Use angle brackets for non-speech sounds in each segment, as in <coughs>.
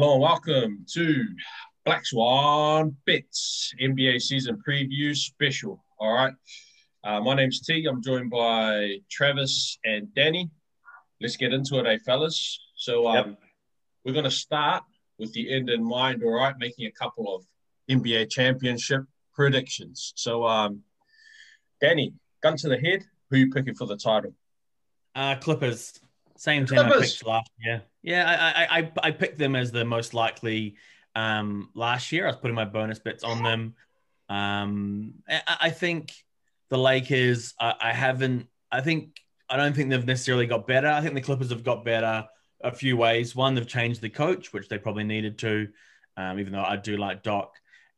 Hello and welcome to Black Swan Bits NBA season preview special. All right. Uh, my name's T. I'm joined by Travis and Danny. Let's get into it, eh, fellas? So um, yep. we're going to start with the end in mind, all right, making a couple of NBA championship predictions. So, um, Danny, gun to the head, who you picking for the title? Uh, Clippers. Same team Clippers. I picked last year. Yeah, I, I I picked them as the most likely um, last year. I was putting my bonus bets on them. Um, I, I think the Lakers. I, I haven't. I think I don't think they've necessarily got better. I think the Clippers have got better a few ways. One, they've changed the coach, which they probably needed to, um, even though I do like Doc.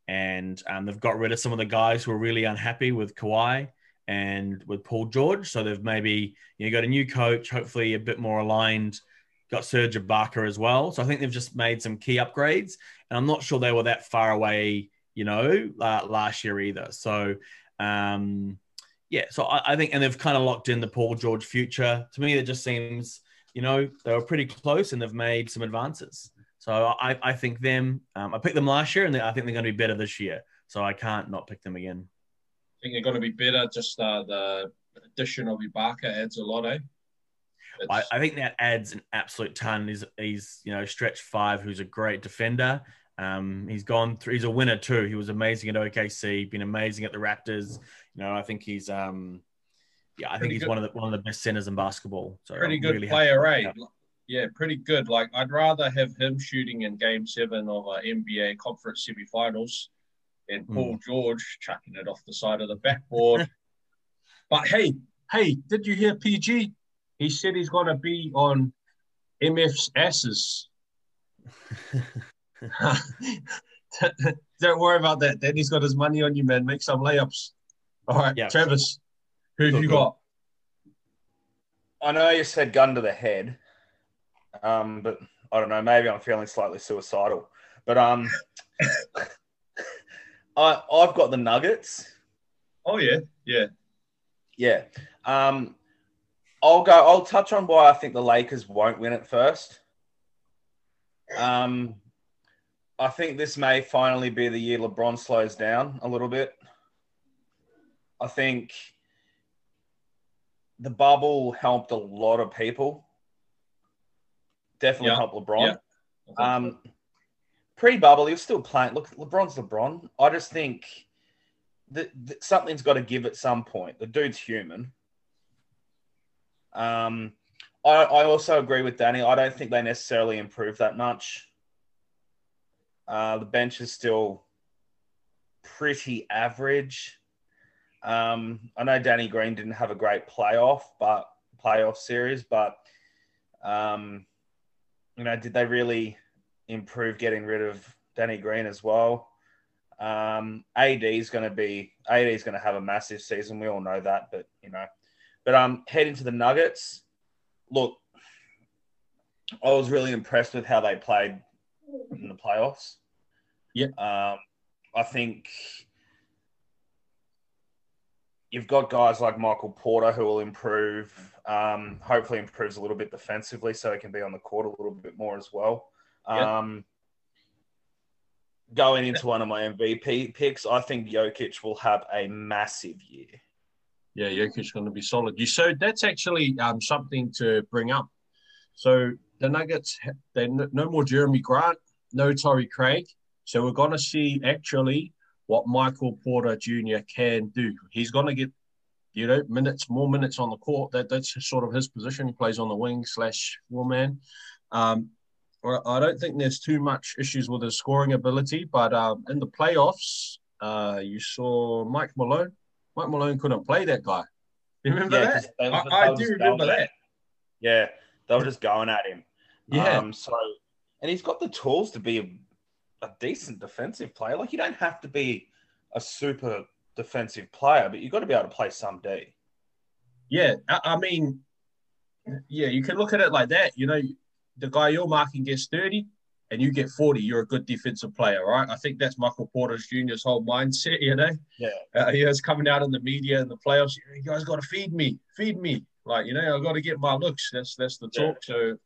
And um, they've got rid of some of the guys who are really unhappy with Kawhi and with Paul George. So they've maybe you know got a new coach, hopefully a bit more aligned. Got Serge Ibaka as well. So I think they've just made some key upgrades, and I'm not sure they were that far away, you know, uh, last year either. So. Um, yeah, so I, I think, and they've kind of locked in the Paul George future. To me, it just seems, you know, they were pretty close and they've made some advances. So I, I think them. Um, I picked them last year, and they, I think they're going to be better this year. So I can't not pick them again I think they're going to be better. Just uh, the addition of Ibaka adds a lot, eh? I, I, think that adds an absolute ton. He's, he's you know stretch five, who's a great defender. Um, he's gone through. He's a winner too. He was amazing at OKC. Been amazing at the Raptors. You know, I think he's um, yeah, I pretty think he's good. one of the one of the best centers in basketball. So pretty I'm good really player, right? Yeah, pretty good. Like I'd rather have him shooting in Game Seven of an NBA Conference Semifinals and hmm. Paul mm. George chucking it off the side of the backboard. <laughs> but hey, hey, did you hear PG? He said he's going to be on MF's asses. <laughs> Don't worry about that. Danny's got his money on you, man. Make some layups. All right, yep. Travis, who have you got? I know you said gun to the head, um, but I don't know. Maybe I'm feeling slightly suicidal. But um, <laughs> I I've got the Nuggets. Oh yeah, yeah, yeah. Um, I'll go. I'll touch on why I think the Lakers won't win it first. Um, I think this may finally be the year LeBron slows down a little bit. I think the bubble helped a lot of people. Definitely yeah. helped LeBron. Yeah. Um, pre-bubble, he was still playing. Look, LeBron's LeBron. I just think that, that something's got to give at some point. The dude's human. Um, I, I also agree with Danny. I don't think they necessarily improve that much. Uh, the bench is still pretty average. Um, I know Danny Green didn't have a great playoff, but playoff series, but um, you know, did they really improve getting rid of Danny Green as well. Um, AD is going to be AD is going to have a massive season. We all know that, but you know, but um, heading to the Nuggets. Look, I was really impressed with how they played in the playoffs. Yeah, um, I think you've got guys like Michael Porter who will improve. Um, hopefully, improves a little bit defensively, so he can be on the court a little bit more as well. Um, Going into one of my MVP picks, I think Jokic will have a massive year. Yeah, Jokic's going to be solid. You so that's actually um, something to bring up. So the Nuggets, they no more Jerami Grant, no Torrey Craig. So we're going to see actually what Michael Porter Jr. can do. He's going to get, you know, minutes, more minutes on the court. That that's sort of his position. He plays on the wing slash four man. Um, I don't think there's too much issues with his scoring ability, but um, in the playoffs, uh, you saw Mike Malone. Mike Malone couldn't play that guy. You remember yeah, that? They, I, I do remember that. Yeah, they were just going at him. Yeah. Um, so, and he's got the tools to be a, a decent defensive player. Like you don't have to be a super defensive player, but you've got to be able to play some D. Yeah, I, I mean, yeah, you can look at it like that. You know, the guy you're marking gets 30 and you get 40, you're a good defensive player, right? I think that's Michael Porter's Jr.'s whole mindset, you know? Yeah. Uh, he was coming out in the media in the playoffs. You guys got to feed me, feed me. Like, you know, I've got to get my looks. That's that's the talk. Yeah. So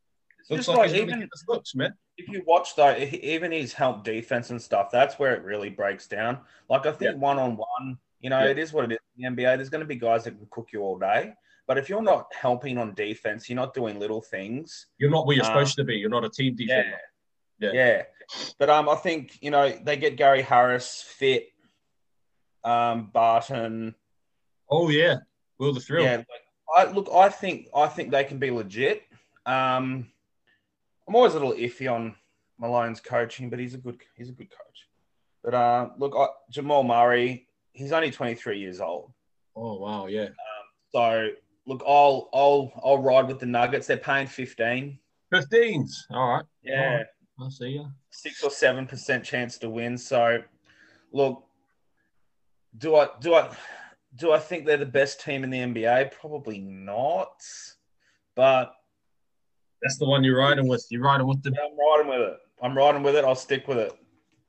looks like, like even, his looks, man. if you watch though, even his help defense and stuff, that's where it really breaks down. Like I think one on one, you know, Yeah. it is what it is. In the NBA, there's going to be guys that can cook you all day, but if you're not helping on defense, you're not doing little things. You're not where you're Um, supposed to be. You're not a team defender. Yeah. Yeah, But um, I think you know they get Gary Harris fit, um, Barton. Oh yeah, Will the thrill. Yeah, I look. I think I think they can be legit. Um, I'm always a little iffy on Malone's coaching, but he's a good he's a good coach. But uh, look, I, Jamal Murray, he's only 23 years old. Oh wow, yeah. Um, So look, I'll I'll I'll ride with the Nuggets. They're paying 15. 15s. All right. Yeah, I see ya. six or seven percent chance to win. So look, do I do I do I think they're the best team in the NBA? Probably not. But That's the one you're riding with. You're riding with the. I'm riding with it. I'm riding with it. I'll stick with it.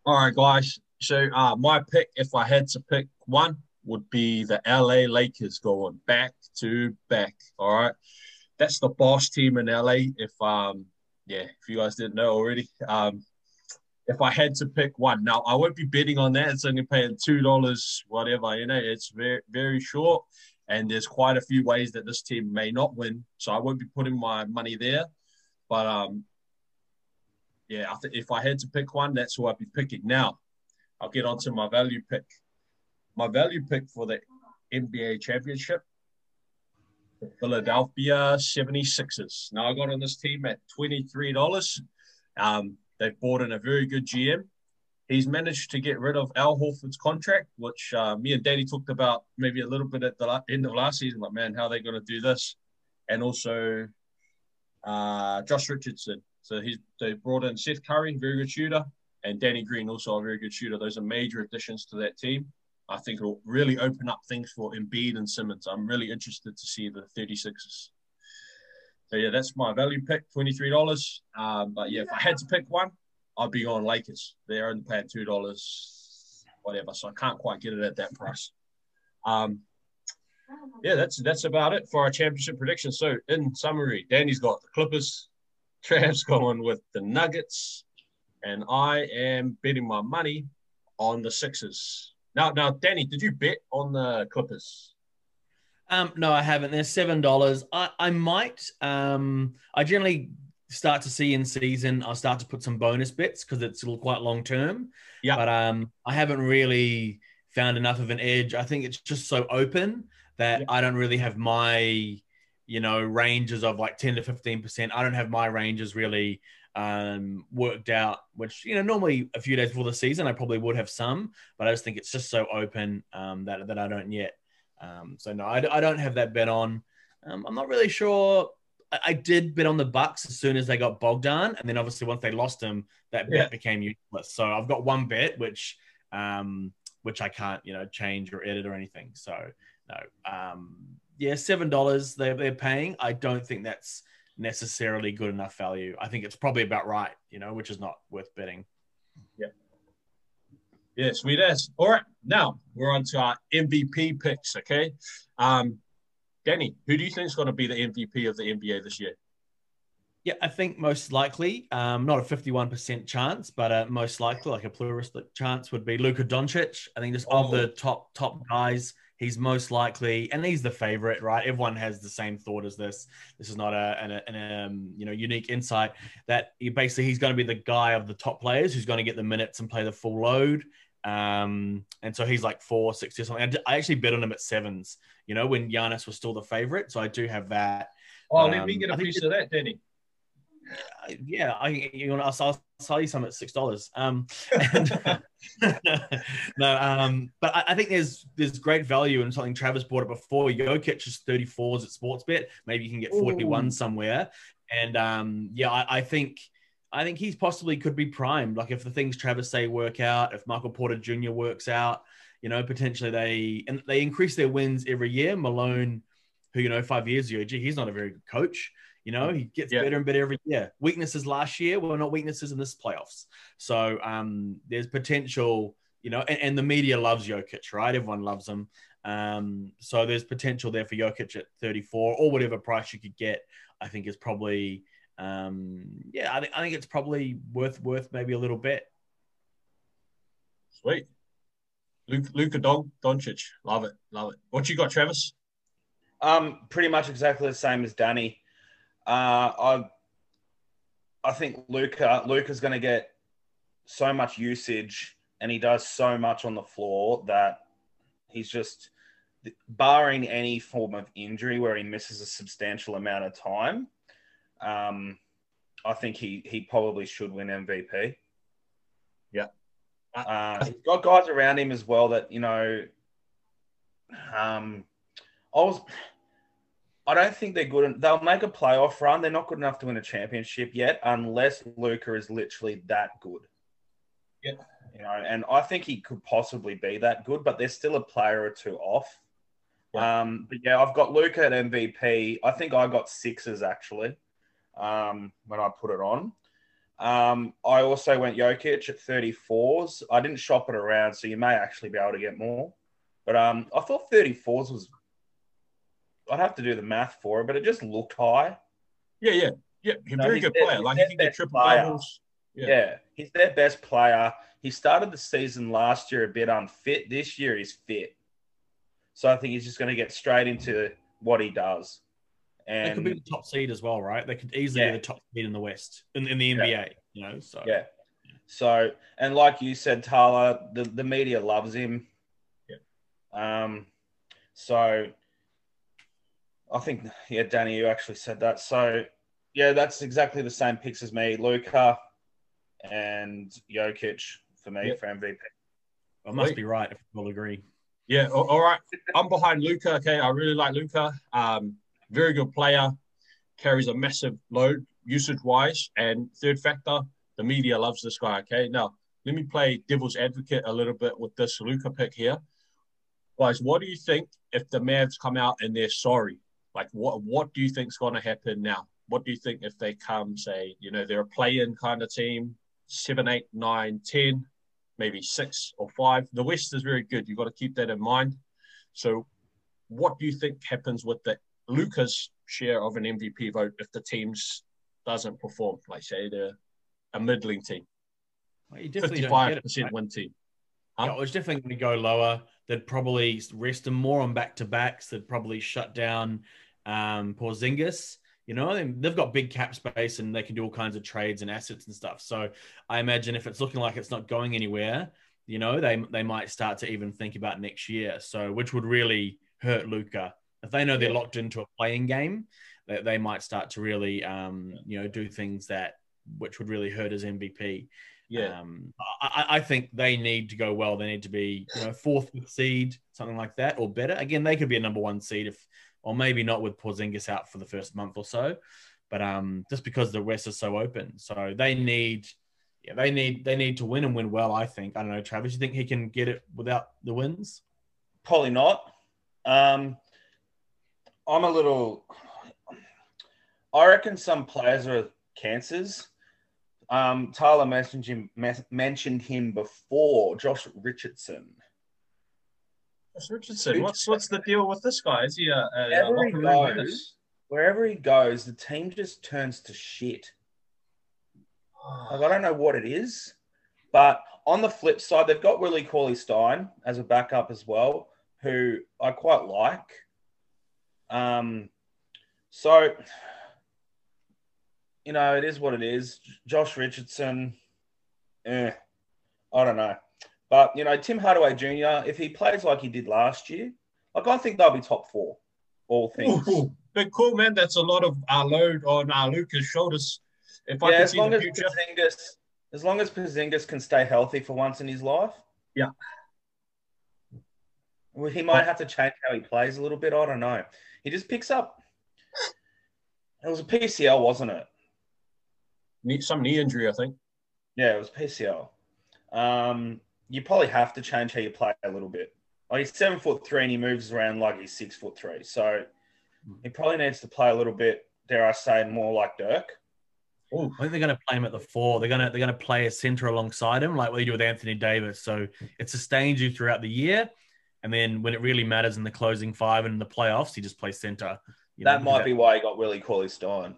All right, guys. So uh, my pick, if I had to pick one, would be the LA Lakers going back to back. All right. That's the boss team in LA. If um yeah, if you guys didn't know already. Um if I had to pick one. Now I won't be bidding on that. It's only paying two dollars, whatever, you know, it's very very short. And there's quite a few ways that this team may not win. So I won't be putting my money there. But um yeah, I think if I had to pick one, that's who I'd be picking. Now, I'll get on to my value pick. My value pick for the NBA championship, Philadelphia 76ers. Now, I got on this team at $23. Um, they've bought in a very good GM. He's managed to get rid of Al Horford's contract, which uh, me and Danny talked about maybe a little bit at the end of last season. Like, man, how are they going to do this? And also uh, Josh Richardson. So he's they brought in Seth Curry, very good shooter, and Danny Green, also a very good shooter. Those are major additions to that team. I think it'll really open up things for Embiid and Simmons. I'm really interested to see the 36ers. So yeah, that's my value pick, $23. Um, but yeah, if I had to pick one, I'd be on Lakers. They're only paying $2, whatever. So I can't quite get it at that price. Um, yeah, that's that's about it for our championship prediction. So in summary, Danny's got the Clippers, <laughs> Trav's going with the Nuggets, and I am betting my money on the Sixers. Now, now, Danny, did you bet on the Clippers? Um, no, I haven't. They're seven dollars. I, I might. Um, I generally start to see in season. I'll start to put some bonus bets because it's quite long term. Yeah. But um, I haven't really found enough of an edge. I think it's just so open that Yeah. I don't really have my, you know, ranges of like ten to fifteen percent. I don't have my ranges really um, worked out. Which you know, normally a few days before the season, I probably would have some, but I just think it's just so open um, that that I don't yet. Um, so no, I, I don't have that bet on. Um, I'm not really sure. I, I did bet on the Bucks as soon as they got Bogdan, and then obviously once they lost him, that bet Yeah. became useless. So I've got one bet which um, which I can't you know change or edit or anything. So no, um, yeah, seven dollars they're they're paying. I don't think that's necessarily good enough value. I think it's probably about right, you know, which is not worth betting. Yeah, Yeah, sweet as. All right, now we're on to our MVP picks. Okay, um, Danny, who do you think is going to be the MVP of the NBA this year? Yeah, I think most likely, um, not a 51% chance, but uh, most likely, like a pluralistic chance, would be Luka Doncic. I think just of Oh. the top top guys, he's most likely, and he's the favorite, right? Everyone has the same thought as this. This is not a an, an um, you know unique insight that he basically he's going to be the guy of the top players who's going to get the minutes and play the full load. Um, and so he's like four, six or something. I, d- I actually bet on him at sevens, you know, when Giannis was still the favorite. So I do have that. Oh, let me Um, get a I piece of that, Danny. Yeah, I you know I'll, I'll sell you some at six dollars. Um, <laughs> <laughs> no, um, but I, I think there's there's great value in something Travis bought it before. Jokic is 34s at Sportsbet. Maybe you can get 41 Ooh. somewhere. And um, yeah, I, I think I think he's possibly could be primed. Like if the things Travis say work out, if Michael Porter Jr. works out, you know, potentially they and they increase their wins every year. Malone, who you know five years ago, gee, he's not a very good coach. You know, he gets Yeah. better and better every year. Weaknesses last year were not weaknesses in this playoffs. So um, there's potential, you know, and, and the media loves Jokic, right? Everyone loves him. Um, so there's potential there for Jokic at 34 or whatever price you could get. I think is probably um, yeah, I think I think it's probably worth worth maybe a little bit. Sweet. Luka, Luka Don, Doncic, love it, love it. What you got, Travis? Um, pretty much exactly the same as Danny. Uh, I I think Luka Luka's going to get so much usage, and he does so much on the floor that he's just barring any form of injury where he misses a substantial amount of time. Um, I think he he probably should win MVP. Yeah, uh, he's got guys around him as well that you know. Um, I was. I don't think they're good. They'll make a playoff run. They're not good enough to win a championship yet, unless Luka is literally that good. Yeah, you know, and I think he could possibly be that good, but there's still a player or two off. Yeah. Um, but yeah, I've got Luka at MVP. I think I got sixes actually um, when I put it on. Um, I also went Jokic at 34s. I didn't shop it around, so you may actually be able to get more. But um, I thought 34s was. I'd have to do the math for it, but it just looked high. Yeah, yeah, yeah. He's a very good their, player. Like he can get triple player. doubles. Yeah. yeah, he's their best player. He started the season last year a bit unfit. This year he's fit. So I think he's just going to get straight into what he does. And they could be the top seed as well, right? They could easily yeah. be the top seed in the West in, in the NBA. Yeah. You know, so yeah. So and like you said, Tyler, the, the media loves him. Yeah. Um. So I think yeah, Danny, you actually said that. So yeah, that's exactly the same picks as me. Luka and Jokic for me yep. for MVP. I must be right if we'll agree. Yeah, all right. I'm behind Luka. Okay, I really like Luka. Um, very good player, carries a massive load usage wise. And third factor, the media loves this guy. Okay, now let me play devil's advocate a little bit with this Luka pick here. Guys, what do you think if the Mavs come out and they're sorry? Like, what what do you think's going to happen now? What do you think if they come, say, you know, they're a play-in kind of team, seven, eight, nine, ten, maybe six or five. The West is very good. You've got to keep that in mind. So, what do you think happens with the Luka's share of an MVP vote if the teams doesn't perform? Like, say they're a middling team, fifty-five percent win team. Huh? Yeah, it was definitely going to go lower. They'd probably rest them more on back to backs. They'd probably shut down um, Porzingis. You know, they've got big cap space and they can do all kinds of trades and assets and stuff. So I imagine if it's looking like it's not going anywhere, you know, they they might start to even think about next year. So which would really hurt Luka if they know they're locked into a playing game. They, they might start to really, um, you know, do things that which would really hurt his MVP. Yeah, um, I, I, think they need to go well. They need to be, you know, fourth seed, something like that, or better. Again, they could be a number one seed if or maybe not with Porzingis out for the first month or so, but um, just because the West is so open, so they need, yeah, they need they need to win and win well. I think. I don't know, Travis. You think he can get it without the wins? Probably not. Um, I'm a little. I reckon some players are cancers. Um, Tyler mentioned him, mentioned him before. Josh Richardson. Richardson. What's what's the deal with this guy? Is he a, a, wherever he goes? Wherever he goes, the team just turns to shit. Like, I don't know what it is, but on the flip side, they've got Willie Cauley Stein as a backup as well, who I quite like. Um, so you know, it is what it is. Josh Richardson, eh, I don't know. But you know, Tim Hardaway Jr. If he plays like he did last year, like I think they'll be top four. All things. Ooh, big cool, man. That's a lot of our load on our Lucas shoulders. If I yeah, as long as future... Porzingis, as long as Porzingis can stay healthy for once in his life. Yeah. Well, he might have to change how he plays a little bit. I don't know. He just picks up. It was a PCL, wasn't it? Some knee injury, I think. Yeah, it was PCL. Um, you probably have to change how you play a little bit. Like he's seven foot three and he moves around like he's six foot three. So hmm. he probably needs to play a little bit, dare I say, more like Dirk. Ooh. I think they're going to play him at the four. They're going to they're going to play a center alongside him, like what they do with Anthony Davis. So it sustains you throughout the year, and then when it really matters in the closing five and in the playoffs, he just plays center. that know, might that, be why he got Willie Cauley Stein.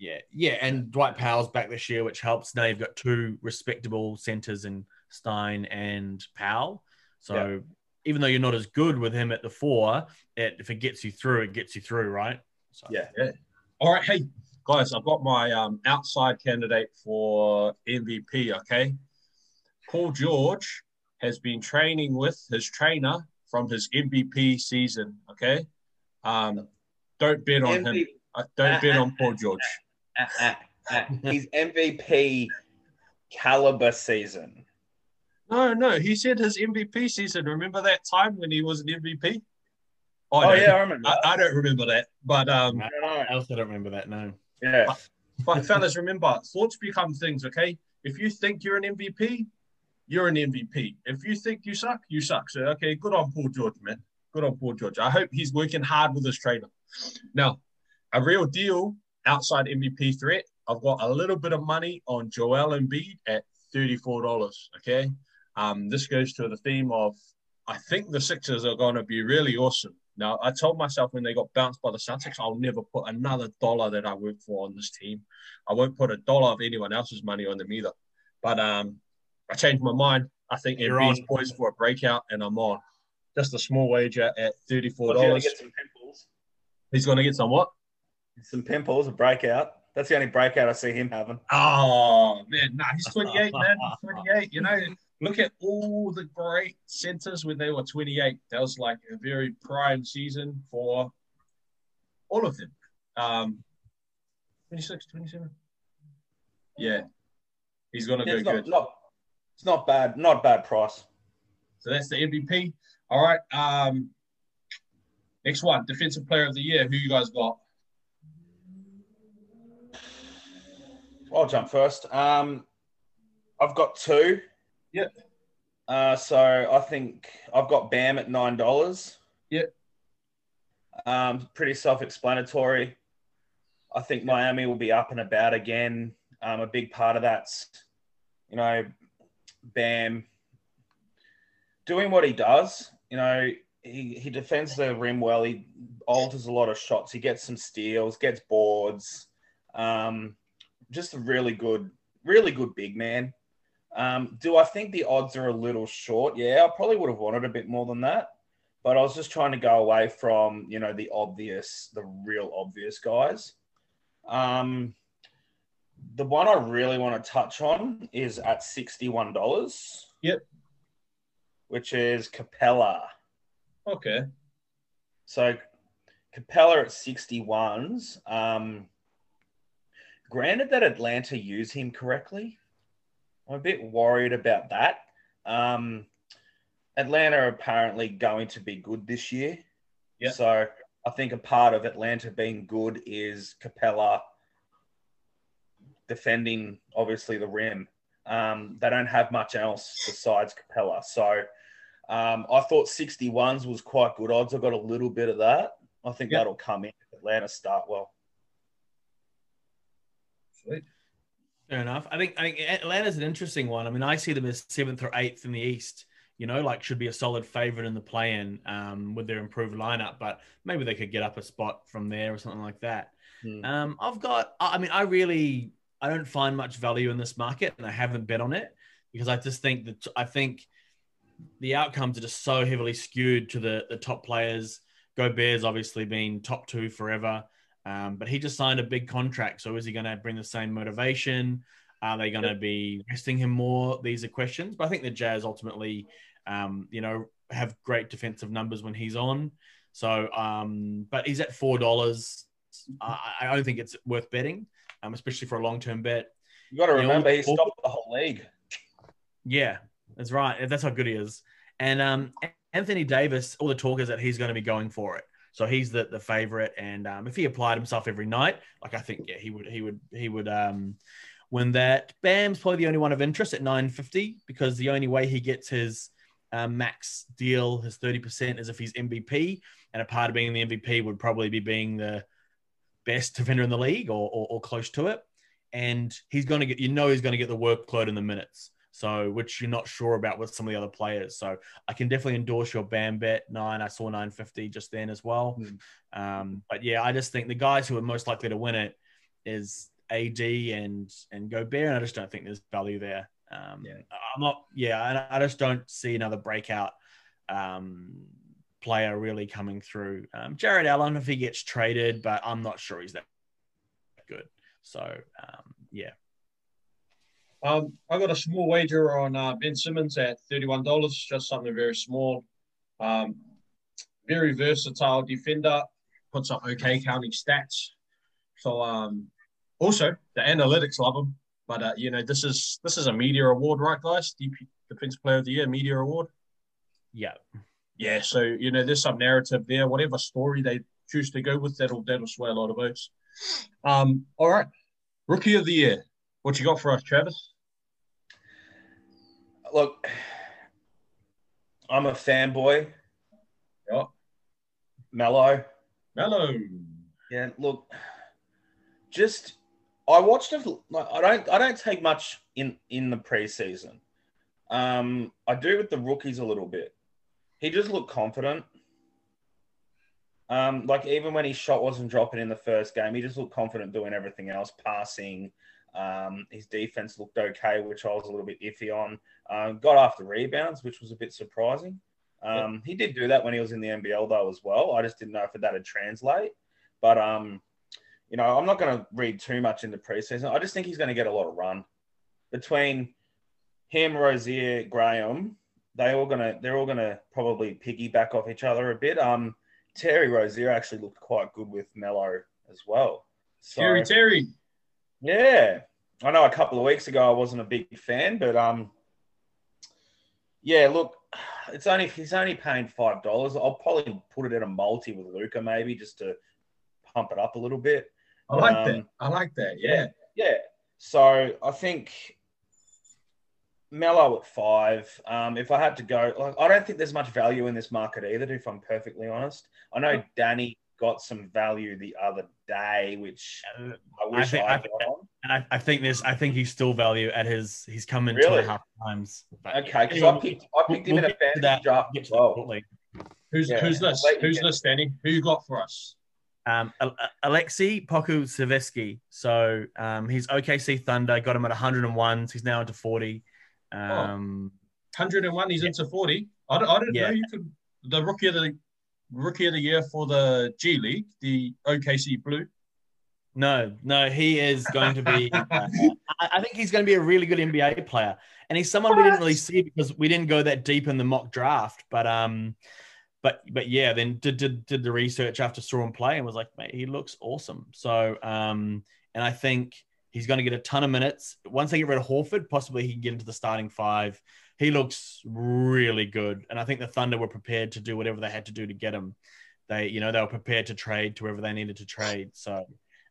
Yeah, yeah, and Dwight Powell's back this year, which helps. Now you've got two respectable centers in Stein and Powell. So yeah. even though you're not as good with him at the four, it, if it gets you through, it gets you through, right? So. Yeah, yeah. All right, hey guys, I've got my um, outside candidate for MVP. Okay, Paul George has been training with his trainer from his MVP season. Okay, um, don't bet on MVP. him. Uh, don't uh, bet on Paul George. <laughs> Uh, He's MVP caliber season. No, no, he said his MVP season. Remember that time when he was an MVP? Oh, oh yeah, I remember. I, I, don't remember that, but um, I also don't remember that. No. Yeah. But, but fellas, remember, thoughts become things. Okay, if you think you're an MVP, you're an MVP. If you think you suck, you suck. So okay, good on Paul George, man. Good on Paul George. I hope he's working hard with his trainer. Now, a real deal outside MVP threat. I've got a little bit of money on Joel Embiid at $34. Okay. Um, this goes to the theme of I think the Sixers are going to be really awesome. Now, I told myself when they got bounced by the Celtics, I'll never put another dollar that I work for on this team. I won't put a dollar of anyone else's money on them either. But um, I changed my mind. I think Embiid's poised for a breakout, and I'm on. Just a small wager at thirty-four dollars. He's going to get some what? Some pimples, a breakout. That's the only breakout I see him having. Oh man, nah, he's <laughs> 28, man. He's 28. You know, look at all the great centers when they were 28. That was like a very prime season for all of them. Um, 26, 27. Yeah, he's gonna yeah, go good. Not, it's not bad. Not bad price. So that's the MVP. All right. Um, next one, defensive player of the year. Who you guys got? I'll jump first. Um, I've got two. Yep. Uh, so I think I've got Bam at nine dollars. Yep. Um, pretty self-explanatory. I think Miami will be up and about again. Um, a big part of that's, you know, Bam doing what he does. You know, he, he defends the rim well. He alters a lot of shots. He gets some steals, gets boards. Um, just a really good, really good big man. Um, do I think the odds are a little short? Yeah, I probably would have wanted a bit more than that, but I was just trying to go away from you know the obvious, the real obvious guys. Um, the one I really want to touch on is at sixty-one dollars. Yep. Which is Capela. Okay. So Capela at sixty-ones. Um, granted that Atlanta use him correctly, I'm a bit worried about that. Um, Atlanta are apparently going to be good this year. Yeah. So I think a part of Atlanta being good is Capela defending, obviously, the rim. Um, they don't have much else besides Capela. So um, I thought 61s was quite good odds. I got a little bit of that. I think that'll come in if Atlanta start well. Fair enough. I think I think Atlanta's an interesting one. I mean, I see them as seventh or eighth in the East. You know, like should be a solid favorite in the play-in um, with their improved lineup, but maybe they could get up a spot from there or something like that. Hmm. Um, I've got. I mean, I really I don't find much value in this market, and I haven't bet on it because I just think that I think the outcomes are just so heavily skewed to the the top players. Gobert's obviously been top two forever. Um, but he just signed a big contract. So is he going to bring the same motivation? Are they going to be resting him more? These are questions. But I think the Jazz ultimately, um, you know, have great defensive numbers when he's on. So, um, but he's at four dollars. I, I, don't think it's worth betting, um, especially for a long term bet. You got to remember, he stopped the whole league. Yeah, that's right. That's how good he is. And um, Anthony Davis, all the talk is that he's going to be going for it. So he's the the favorite, and um, if he applied himself every night, like I think, yeah, he would he would he would um, win that. Bam's probably the only one of interest at 950 because the only way he gets his um, max deal, his 30%, is if he's MVP, and a part of being the MVP would probably be being the best defender in the league or, or, or close to it. And he's going to get, you know, he's going to get the workload in the minutes. So, which you're not sure about with some of the other players. So, I can definitely endorse your Bam bet nine. I saw 950 just then as well. Mm. Um, but yeah, I just think the guys who are most likely to win it is AD and and Gobert, and I just don't think there's value there. Um, yeah. I'm not, yeah, and I just don't see another breakout um, player really coming through. Um, Jarrett Allen, if he gets traded, but I'm not sure he's that good. So, um, yeah. Um, I got a small wager on uh, Ben Simmons at thirty-one dollars, just something very small. Um, very versatile defender, puts up okay counting stats. So um, also the analytics love him. But uh, you know, this is this is a media award, right, guys? DP Defense Player of the Year media award. Yeah, yeah. So you know, there's some narrative there. Whatever story they choose to go with, that'll that'll sway a lot of votes. Um, all right, Rookie of the Year. What you got for us, Travis? Look, I'm a fanboy. Yeah. Melo. Melo. Yeah. Look, just I watched it. I don't. I don't take much in in the preseason. Um, I do with the rookies a little bit. He just looked confident. Um, like even when his shot wasn't dropping in the first game, he just looked confident doing everything else, passing. Um, his defense looked okay, which I was a little bit iffy on. Um, got after rebounds, which was a bit surprising. Um, he did do that when he was in the NBL though as well. I just didn't know if that would translate. But um, you know, I'm not going to read too much into preseason. I just think he's going to get a lot of run between him, Rozier, Graham. They all gonna they're all gonna probably piggyback off each other a bit. Um, Terry Rozier actually looked quite good with Melo as well. So, Terry, Terry. Yeah, I know a couple of weeks ago I wasn't a big fan, but um, yeah, look, it's only he's only paying five dollars. I'll probably put it in a multi with Luka maybe just to pump it up a little bit. I like um, that. I like that. Yeah. Yeah. So I think Melo at five. Um, if I had to go, like, I don't think there's much value in this market either, if I'm perfectly honest. I know Danny got some value the other day, which I wish I, think, I, I. And I, I, think this, I think he's still value at his. He's come in really? two and a half times. But, okay, because I picked, I picked we'll, him we'll in a fantasy draft as well. Who's yeah. who's this? Who's this, Danny? Who you got for us? Um, Aleksej Pokusevski. So um, he's OKC Thunder. Got him at 101. So he's now into 40. Um, oh, 101. He's yeah. into 40. I, I didn't yeah. know you could. The rookie of the rookie of the year for the G League, the OKC Blue. No, no, he is going to be. <laughs> uh, I think he's going to be a really good NBA player, and he's someone we didn't really see because we didn't go that deep in the mock draft. But um, but but yeah, then did, did did the research after saw him play and was like, mate, he looks awesome. So um, and I think he's going to get a ton of minutes once they get rid of Horford. Possibly he can get into the starting five. He looks really good, and I think the Thunder were prepared to do whatever they had to do to get him. They you know they were prepared to trade to wherever they needed to trade. So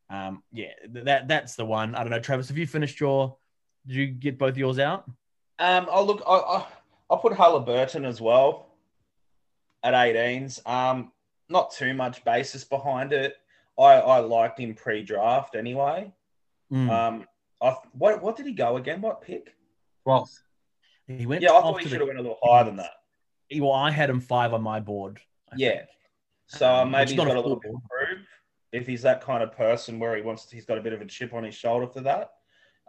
um, yeah, that that's the one. I don't know, Travis. Have you finished your? Did you get both yours out? Um, I'll look. I, I, I'll put Halliburton as well at 18s. Um, not too much basis behind it. I, I liked him pre-draft anyway. Mm. Um, I, what what did he go again? What pick? Twelfth. He went. Yeah, I thought he should have went a little higher than that. Well, I had him five on my board. I yeah. Think. So um, maybe he's got a, a little bit improved. If he's that kind of person where he wants, to, he's got a bit of a chip on his shoulder for that.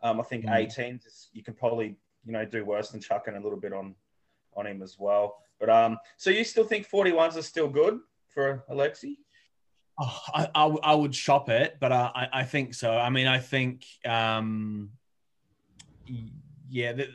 Um, I think mm. 18, you can probably you know do worse than chucking a little bit on on him as well. But um, so you still think 41s are still good for Aleksej? Oh, I, I, I, would shop it, but uh, I, I think so. I mean, I think, um, yeah, the,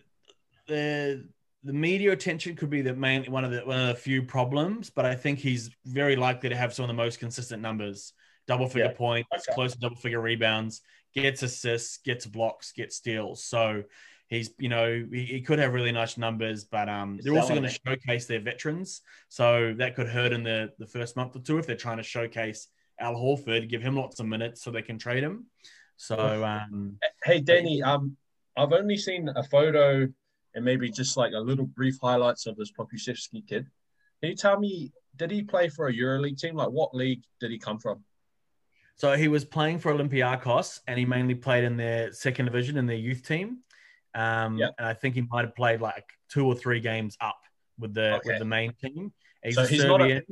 the the media attention could be the main one of the one of the few problems, but I think he's very likely to have some of the most consistent numbers: double figure yeah. points, okay. close to double figure rebounds, gets assists, gets blocks, gets steals. So He's, you know, he, he could have really nice numbers, but um, they're also going to showcase their veterans. So that could hurt in the, the first month or two if they're trying to showcase Al Horford, give him lots of minutes so they can trade him. So, um, hey, Danny, um, I've only seen a photo and maybe just like a little brief highlights of this Pokusevski kid. Can you tell me, did he play for a EuroLeague team? Like, what league did he come from? So he was playing for Olympiacos, and he mainly played in their second division in their youth team. Um, yep. And I think he might have played like two or three games up with the okay. with the main team. He's so he's not a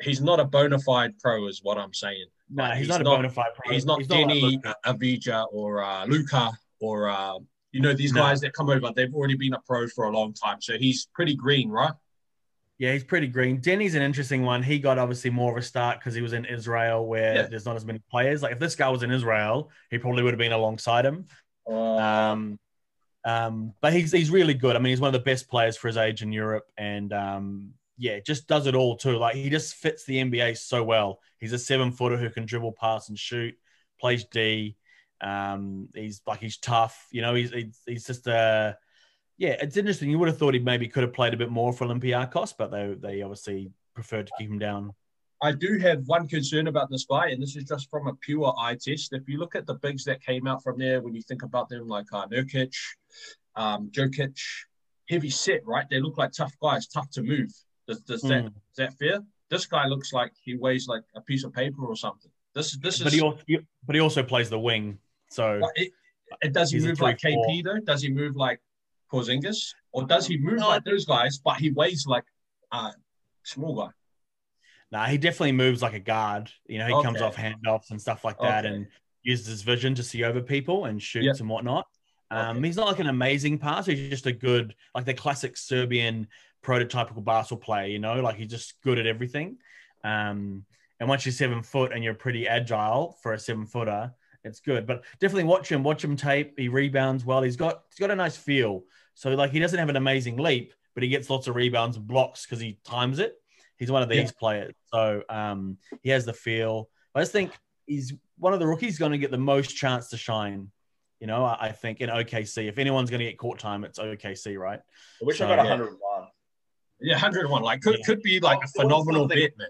he's not a bona fide pro, is what I'm saying. No, Like, he's, he's not a not- bona fide. pro. He's not like Deni Luka. Avdija or uh, Luca or uh, you know these No. guys that come over. They've already been a pro for a long time, so he's pretty green, right? Yeah, he's pretty green. Deni's an interesting one. He got obviously more of a start because he was in Israel, where Yeah. there's not as many players. Like if this guy was in Israel, he probably would have been alongside him. Um, um, but he's he's really good. I mean, he's one of the best players for his age in Europe, and um, yeah, just does it all too. Like he just fits the NBA so well. He's a seven footer who can dribble, pass, and shoot. Plays D. Um, he's like he's tough. You know, he's he's, he's just a yeah. It's interesting. You would have thought he maybe could have played a bit more for Olympiacos, but they they obviously preferred to keep him down. I do have one concern about this guy, and this is just from a pure eye test. If you look at the bigs that came out from there, when you think about them, like uh, Nurkic, um, Jokic, heavy set, right? They look like tough guys, tough to move. Does, does that Mm. is that fair? This guy looks like he weighs like a piece of paper or something. This is this But is. he also but he also plays the wing, so it, it- does he move like 3-4. KP though? Does he move like Porzingis, or does he move No, like those guys? But he weighs like a small guy. Nah, he definitely moves like a guard. You know, he comes Okay. off handoffs and stuff like that, Okay. and uses his vision to see over people and shoots Yep. and whatnot. Um, Okay. He's not like an amazing passer. He's just a good, like the classic Serbian prototypical basketball player. You know, like he's just good at everything. Um, and once you're seven foot and you're pretty agile for a seven footer, it's good. But definitely watch him. Watch him tape. He rebounds well. He's got he's got a nice feel. So like he doesn't have an amazing leap, but he gets lots of rebounds and blocks because he times it. He's one of these Yeah. players. So um, he has the feel. I just think he's one of the rookies going to get the most chance to shine. You know, I, I think in OKC, if anyone's going to get court time, it's OKC, right? I wish So, I got yeah. 101. Yeah, 101. Like could Yeah. could be like a phenomenal bet, man.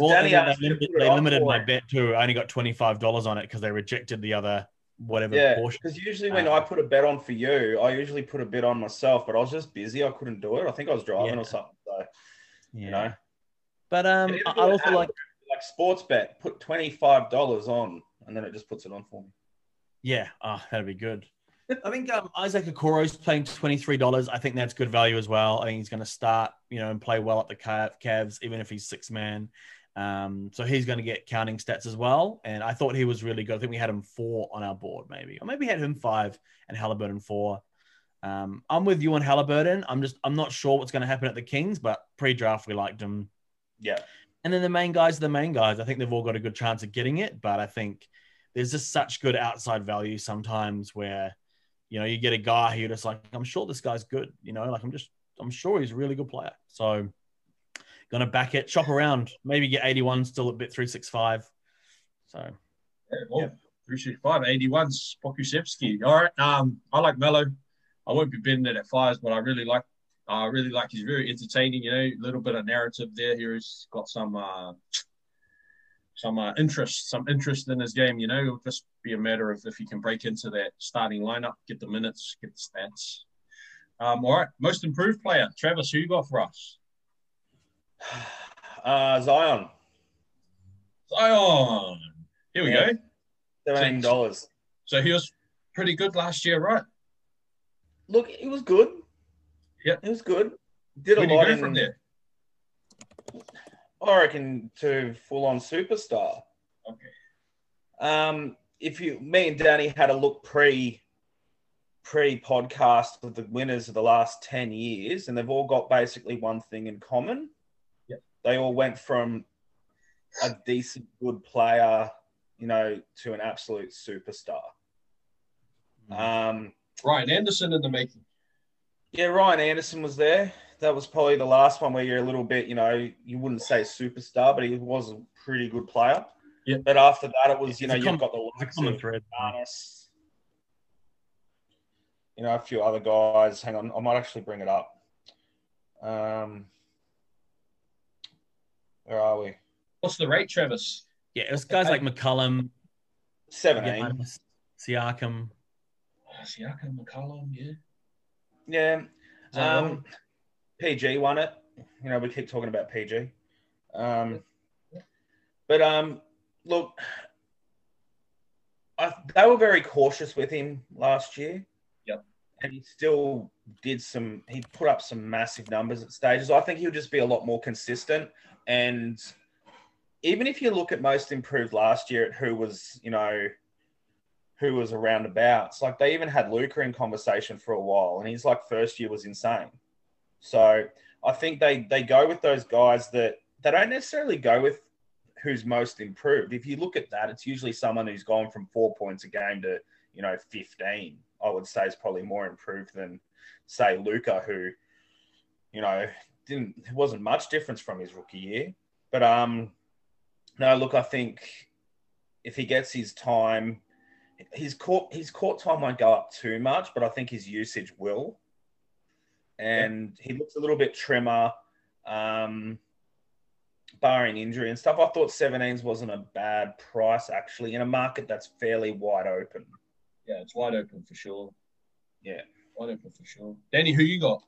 Well, they, they limited, they limited my bet too. I only got twenty five dollars on it because they rejected the other whatever Yeah, portion. because usually when Uh, I put a bet on for you, I usually put a bet on myself, but I was just busy. I couldn't do it. I think I was driving Yeah. or something. So, Yeah. you know, But um, I I also like like Sportsbet, put twenty five dollars on, and then it just puts it on for me. Yeah, oh, that'd be good. I think um, Isaac Okoro's playing twenty three dollars. I think that's good value as well. I think he's going to start, you know, and play well at the Cav- Cavs, even if he's six man. Um, so he's going to get counting stats as well. And I thought he was really good. I think we had him four on our board, maybe, or maybe we had him five and Halliburton four. Um, I'm with you on Halliburton. I'm just I'm not sure what's going to happen at the Kings, but pre-draft we liked him. Yeah, And then the main guys are the main guys. I think they've all got a good chance of getting it, but I think there's just such good outside value sometimes where, you know, you get a guy who just like, I'm sure this guy's good, you know, like I'm just, I'm sure he's a really good player. So, gonna back it, shop around, maybe get 81 still at bet365. So, Yeah, well, 365, 81, Pokusevski. All right. Um, I like Melo. I won't be betting it at fives, but I really like I really like he's very entertaining, you know, a little bit of narrative there. Here he's got some uh some uh, interest, some interest in his game, you know. It'll just be a matter of if he can break into that starting lineup, get the minutes, get the stats. Um, all right, most improved player, Travis, who you got for us? Uh, Zion, Zion. Here we Yeah. go. seventeen dollars. So he was pretty good last year, right? Look, it was good. Yep. it was good. Did a Where you lot in, from there? I reckon to full on superstar. Okay. Um, if you, me and Danny had a look pre pre podcast of the winners of the last ten years, and they've all got basically one thing in common. They all went from a decent, good player, you know, to an absolute superstar. Um, Ryan Anderson in the making. yeah, Ryan Anderson was there. That was probably the last one where you're a little bit, you know, you wouldn't say superstar, but he was a pretty good player. Yep. But after that, it was, you It's know, a you've got the likes common of thread. Giannis, you know, a few other guys. Hang on, I might actually bring it up. Um, where are we? What's the rate, Travis? Yeah, it was guys like McCollum, Seventeen. Giannis, Siakam. Siakam, McCollum, yeah. Yeah. Um. PG won it. You know, we keep talking about PG. Um, but um, look, I, they were very cautious with him last year. Yep. And he still did some. He put up some massive numbers at stages. I think he'll just be a lot more consistent, and even if you look at most improved last year at who was, you know, who was around about, it's like they even had Luka in conversation for a while, and he's like first year was insane. So I think they they go with those guys that they don't necessarily go with who's most improved. If you look at that, it's usually someone who's gone from four points a game to you know fifteen. I would say is probably more improved than say Luka, who you know didn't it wasn't much difference from his rookie year. But um, no, look, I think if he gets his time, his court his court time won't go up too much, but I think his usage will. And yeah. he looks a little bit trimmer, um, barring injury and stuff. I thought 17s wasn't a bad price actually in a market that's fairly wide open. Yeah, it's wide open for sure. Yeah, wide open for sure. Danny, who you got?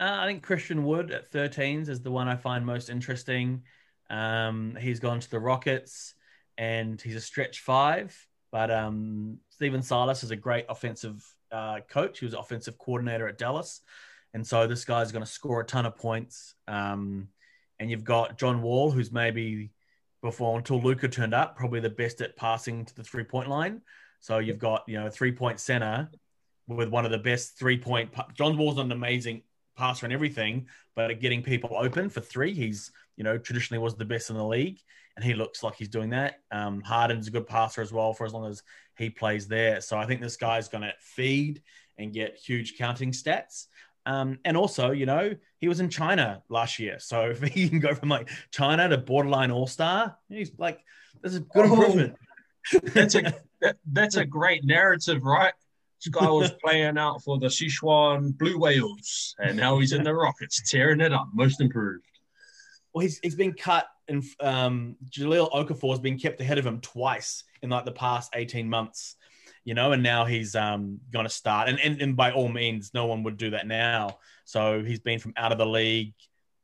Uh, I think Christian Wood at 13s is the one I find most interesting. Um, he's gone to the Rockets and he's a stretch five. But um, Stephen Silas is a great offensive uh, coach. He was offensive coordinator at Dallas. And so this guy's going to score a ton of points. Um, and you've got John Wall, who's maybe before until Luka turned up, probably the best at passing to the three point line. So you've got, you know, a three point center with one of the best three point. John Wall's an amazing passer and everything, but at getting people open for three, he's you know traditionally was the best in the league, and he looks like he's doing that. Um, Harden's a good passer as well for as long as he plays there. So I think this guy's going to feed and get huge counting stats. Um, and also, you know, he was in China last year, so <laughs> if he can go from like China to borderline All Star, he's like, there's a good oh, improvement. that's a <laughs> that, that's a great narrative, right? This guy was playing out for the Sichuan Blue Whales, and now he's in the Rockets, tearing it up. Most improved. Well, he's he's been cut, and um, Jahlil Okafor has been kept ahead of him twice in like the past eighteen months. You know, and now he's um, going to start, and, and and by all means, no one would do that now. So he's been from out of the league,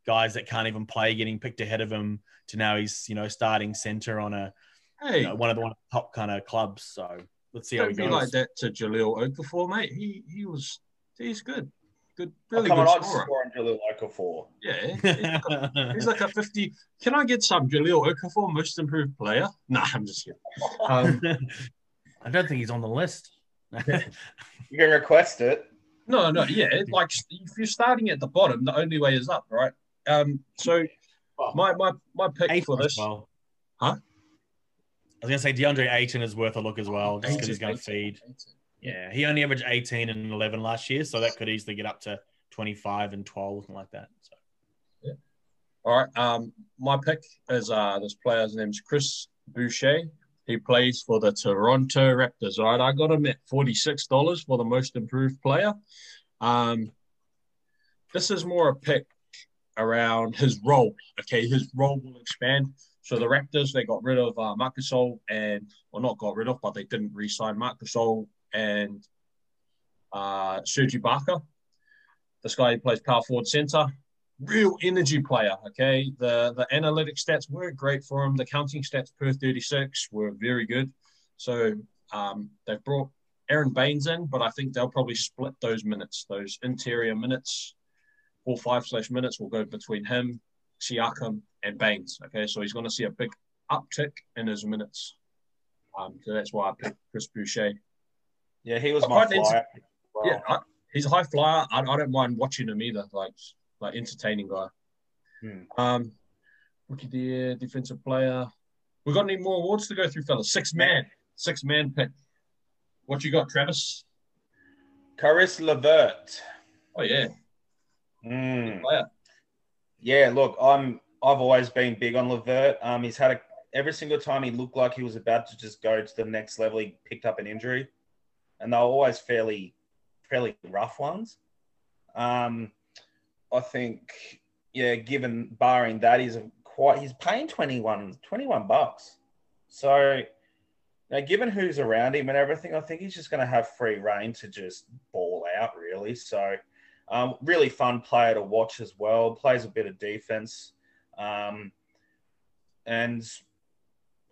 guys that can't even play getting picked ahead of him, to now he's you know starting center on a hey. You know, one of the one of the top kind of clubs. So Let's see Don't how he be goes. like that to Jahlil Okafor, mate. He he was he's good. Good, really oh, come good on, scorer. I'd score on Jahlil Okafor. Yeah, he's <laughs> like, a, he's like, a, 50. Can I get some Jahlil Okafor most improved player? <laughs> Nah, I'm just kidding. Um, <laughs> I don't think he's on the list. you can request it. No, no, yeah. Like if you're starting at the bottom, the only way is up, right? Um, so my my my pick for this, well. huh? I was gonna say DeAndre Ayton is worth a look as well, just because he's to feed. Yeah, he only averaged 18 and 11 last year, so that could easily get up to 25 and 12, something like that. So, yeah. All right. Um, my pick is uh, this player's name's Chris Boucher. He plays for the Toronto Raptors. All right, I got him at forty-six dollars for the most improved player. Um, this is more a pick around his role. Okay, his role will expand. So the Raptors, they got rid of uh, Marc and, well, not got rid of, but they didn't re-sign Marc Gasol and uh, Serge Ibaka. This guy plays power forward center. Real energy player, okay? The the analytic stats weren't great for him. The counting stats per 36 were very good. So um, they've brought Aron Baynes in, but I think they'll probably split those minutes, those interior minutes, four five slash minutes will go between him, Siakam, and Baynes. Okay, so he's going to see a big uptick in his minutes. Um, so that's why I picked Chris Boucher. Yeah, he was my flyer. Well. Yeah, I, he's a high flyer. I, I, don't mind watching him either. Like, like entertaining guy. Hmm. Um, rookie of the year, defensive player. We got any more awards to go through, fellas? Six man, six man pick. What you got, Travis? Caris LeVert. Oh yeah. Mm. Yeah, look, I'm I've always been big on LeVert. Um, he's had a every single time he looked like he was about to just go to the next level, he picked up an injury, and they're always fairly fairly rough ones. Um, I think, yeah, given barring that, he's quite he's paying 21, 21 bucks. So, now given who's around him and everything, I think he's just going to have free reign to just ball out, really. So, um, really fun player to watch as well. Plays a bit of defense. Um, and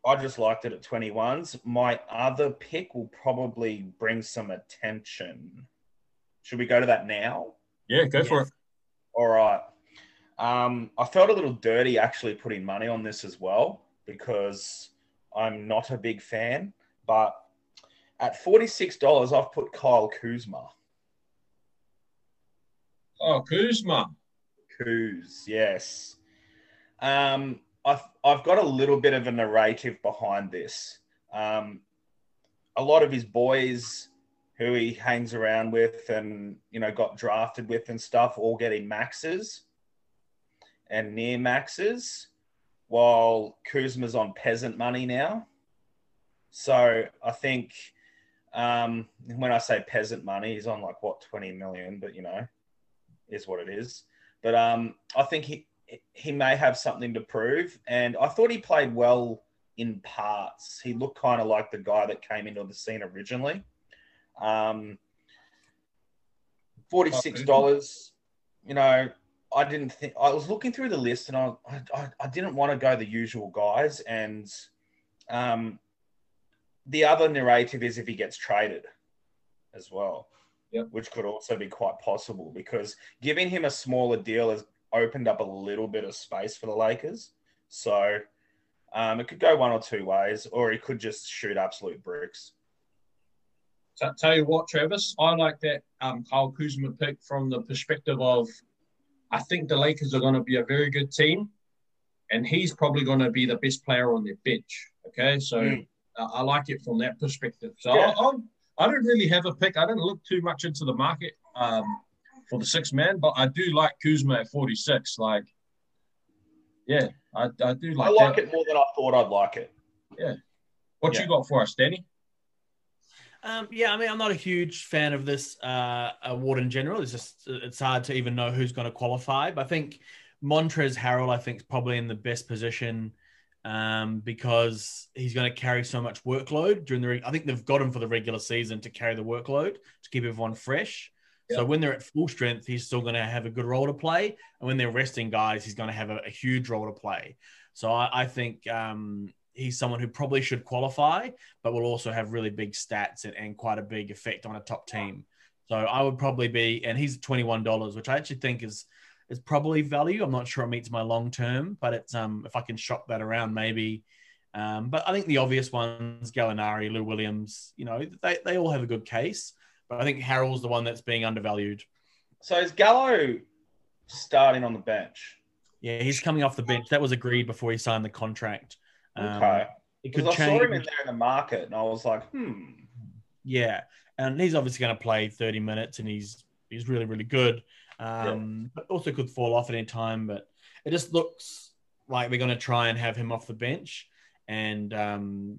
I just liked it at 21s. My other pick will probably bring some attention. Should we go to that now? Yeah, go yes. for it. All right. Um, I felt a little dirty actually putting money on this as well because I'm not a big fan. But at $46, I've put Kyle Kuzma. Oh, Kuzma. Kuz, yes. Um, I've, I've got a little bit of a narrative behind this. Um, a lot of his boys who he hangs around with and, you know, got drafted with and stuff all getting maxes and near maxes, while Kuzma's on peasant money now. So I think um, when I say peasant money, he's on like what 20 million, but you know, is what it is. But um, I think he he may have something to prove, and I thought he played well in parts. He looked kind of like the guy that came into the scene originally. Um, Forty six dollars, you know, I didn't think I was looking through the list and I I, I didn't want to go the usual guys and um, the other narrative is if he gets traded as well, yep. which could also be quite possible because giving him a smaller deal has opened up a little bit of space for the Lakers. So um, it could go one or two ways, or he could just shoot absolute bricks. So, tell you what, Travis, I like that um, Kyle Kuzma pick from the perspective of I think the Lakers are going to be a very good team, and he's probably going to be the best player on their bench. Okay, so mm. uh, I like it from that perspective. So yeah. I, I, I, don't really have a pick. I didn't look too much into the market um, for the six man, but I do like Kuzma at forty six. Like, yeah, I, I do like. I like that. it more than I thought I'd like it. Yeah. What yeah. you got for us, Danny? Um, yeah, I mean, I'm not a huge fan of this uh, award in general. It's just it's hard to even know who's going to qualify. But I think Montrezl Harrell, I think, is probably in the best position um, because he's going to carry so much workload during the. I think they've got him for the regular season to carry the workload to keep everyone fresh. So when they're at full strength, he's still going to have a good role to play, and when they're resting guys, he's going to have a, a huge role to play. So I, I think um, he's someone who probably should qualify, but will also have really big stats and, and quite a big effect on a top team. So I would probably be, and he's twenty one dollars, which I actually think is is probably value. I'm not sure it meets my long term, but it's um if I can shop that around maybe. Um, but I think the obvious ones, Gallinari, Lou Williams, you know, they, they all have a good case. But I think Harrell's the one that's being undervalued. So is Gallo starting on the bench? Yeah, he's coming off the bench. That was agreed before he signed the contract. Um, okay. Because I saw him in there in the market, and I was like, hmm. Yeah, and he's obviously going to play 30 minutes, and he's he's really really good. Um, yeah. But also could fall off at any time. But it just looks like they're going to try and have him off the bench, and um,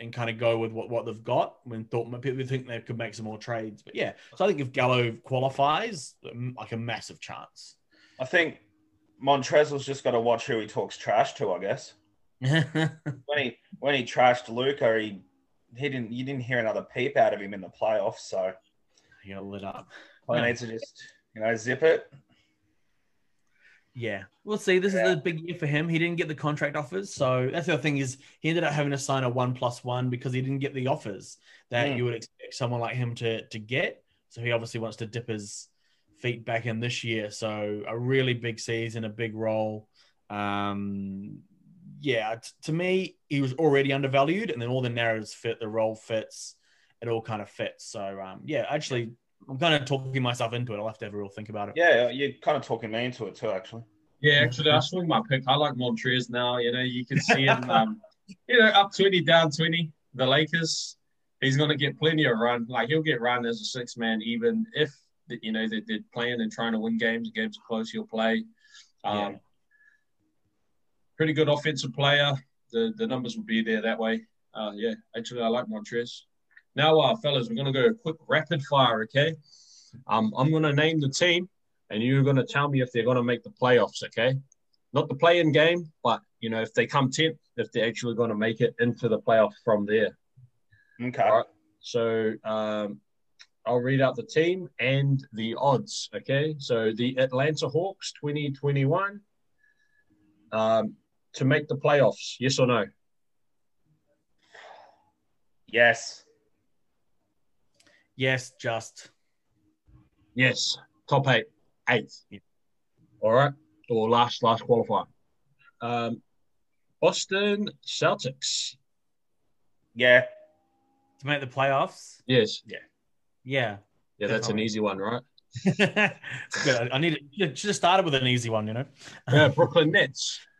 and kind of go with what, what they've got. When thought people think they could make some more trades, but yeah. So I think if Gallo qualifies, like a massive chance. I think Montrezl's just got to watch who he talks trash to. I guess. <laughs> when he when he trashed Luka, he he didn't you didn't hear another peep out of him in the playoffs. So he got lit up. I need to just you know zip it. Yeah, we'll see. This yeah. is a big year for him. He didn't get the contract offers, so that's the other thing is he ended up having to sign a one plus one because he didn't get the offers that mm. you would expect someone like him to to get. So he obviously wants to dip his feet back in this year. So a really big season, a big role. Um, yeah, t- to me, he was already undervalued, and then all the narratives fit, the role fits, it all kind of fits. So, um, yeah, actually, I'm kind of talking myself into it. I'll have to have a real think about it. Yeah, you're kind of talking me into it too, actually. Yeah, actually, I swing my pick. I like Montrez now. You know, you can see him, um, you know, up 20, down 20. The Lakers, he's going to get plenty of run. Like, he'll get run as a six man, even if, you know, they're, they're playing and trying to win games. Games are close, he'll play. Um, yeah pretty good offensive player. The the numbers will be there that way. Uh, yeah, actually, I like Montrez. Now, uh, fellas, we're gonna go a quick rapid fire. Okay, um, I'm gonna name the team, and you're gonna tell me if they're gonna make the playoffs. Okay, not the play-in game, but you know if they come tenth, if they're actually gonna make it into the playoff from there. Okay. All right. So um, I'll read out the team and the odds. Okay, so the Atlanta Hawks 2021. Um, to make the playoffs? Yes or no? Yes. Yes, just. Yes. Top eight. Eighth. Yeah. All right. or last last qualifier. Um, Boston Celtics. Yeah. To make the playoffs? Yes. Yeah. Yeah, Yeah, that's an easy one, right? <laughs> Good. I need to just started with an easy one, you know. Yeah, Brooklyn Nets. <laughs>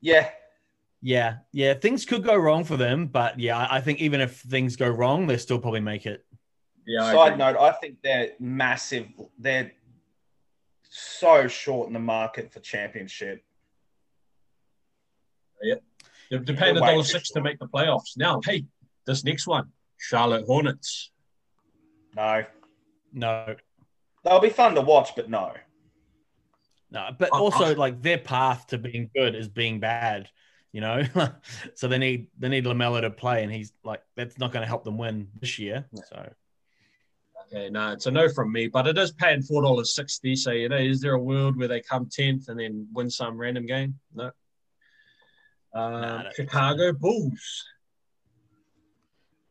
Yeah. Yeah, yeah. Things could go wrong for them, but yeah, I I think even if things go wrong, they still probably make it. Yeah. I Side agree. note, I think they're massive. They're so short in the market for championship. They're, they're paying a dollar six to make the playoffs. Now, hey, this next one, Charlotte Hornets. No. No, They'll be fun to watch, but no. no. But also, like their path to being good is being bad. You know, <laughs> so they need they need LaMelo to play, and he's like that's not going to help them win this year. So Okay, no, it's a no from me, but it is paying four dollars sixty. So you know, is there a world where they come tenth and then win some random game? No. Um, Nah, I so. Chicago Bulls.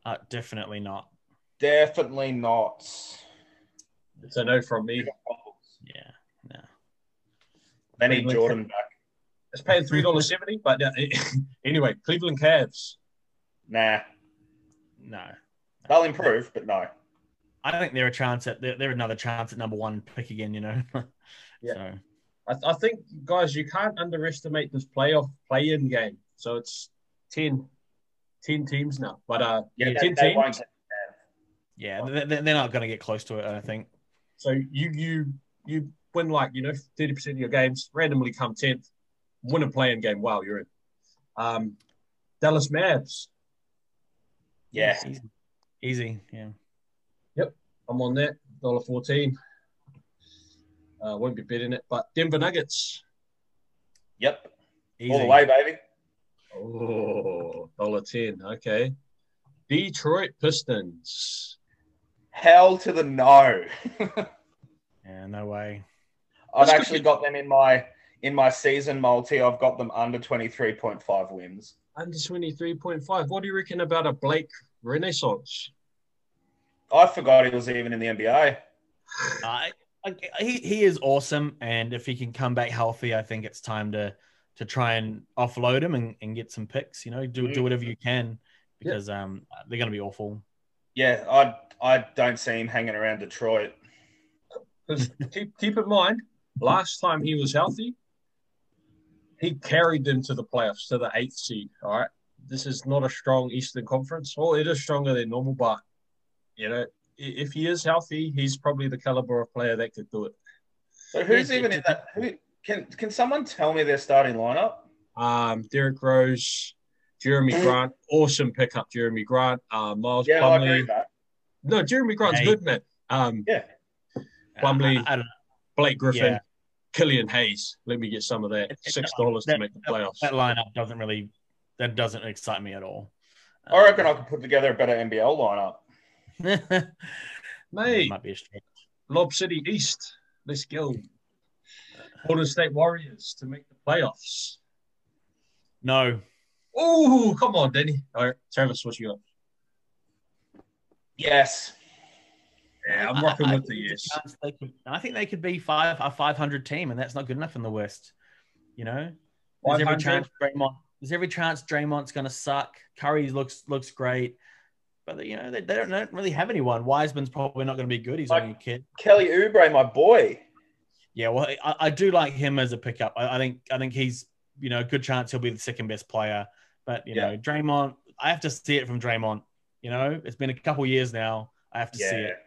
uh, definitely not. Definitely not. It's a no from me. Yeah, no. They need Jordan back. It's paying three dollars seventy, but uh, <laughs> anyway, Cleveland Cavs. Nah. No. They'll improve, but no. I think they're a chance at they're, they're another chance at number one pick again. You know. <laughs> Yeah. So I, I think, guys, you can't underestimate this playoff play-in game. So it's 10, 10 teams now, but uh, Yeah, yeah, they, ten they teams. won't. yeah, they- they- they're not going to get close to it. I don't think. So you you you win like you know thirty percent of your games, randomly come tenth, win a playing game. Wow, you're in. Um, Dallas Mavs. Yeah. Easy. Easy. Yeah. Yep, I'm on that dollar fourteen. Uh, won't be betting it, but Denver Nuggets. Yep. Easy. All the way, baby. Oh, dollar ten. Okay. Detroit Pistons. Hell to the no. <laughs> Yeah. No way. I've That's good. actually got them in my in my season multi. I've got them under twenty three point five wins. Under twenty three point five. What do you reckon about a Blake Renaissance? I forgot he was even in the NBA. <laughs> I, I, he he is awesome, and if he can come back healthy, I think it's time to to try and offload him and, and get some picks. You know, do do whatever you can because um they're going to be awful. Yeah, I I don't see him hanging around Detroit. Because <laughs> keep, keep in mind, last time he was healthy, he carried them to the playoffs to the eighth seed. All right. This is not a strong Eastern Conference. Well, it is stronger than normal, but you know, if he is healthy, he's probably the caliber of player that could do it. So who's even in that? Who can can someone tell me their starting lineup? Um, Derrick Rose, Jerami Mm. Grant, awesome pickup, Jerami Grant. Uh, Miles Yeah, I agree with that. No, Jerami Grant's Hey. good, man. Um, Yeah. Plumlee. I, I. Blake Griffin, Yeah. Killian Hayes. Let me get some of that. It- it- Six dollars to make the playoffs. That lineup doesn't really that doesn't excite me at all. I reckon um, I could put together a better NBL lineup. <laughs> I Mate, might be a stretch. Lob City East. Let's go. Golden State Warriors to make the playoffs. No, Oh, come on, Denny. All right, Travis, what you got? Yes. Yeah, I'm I- rocking I with the think yes. there's a chance they could- I think they could be five a five hundred team, and that's not good enough in the West. You know, there's every chance Draymond. There's every chance Draymond's going to suck. Curry looks looks great, but you know they, they don't, they don't really have anyone. Wiseman's probably not going to be good. He's Like- only a kid. Kelly Oubre, my boy. Yeah, well, I, I do like him as a pickup. I, I think I think he's you know a good chance he'll be the second best player. But you Yeah. know, Draymond, I have to see it from Draymond. You know, it's been a couple years now. I have to see it.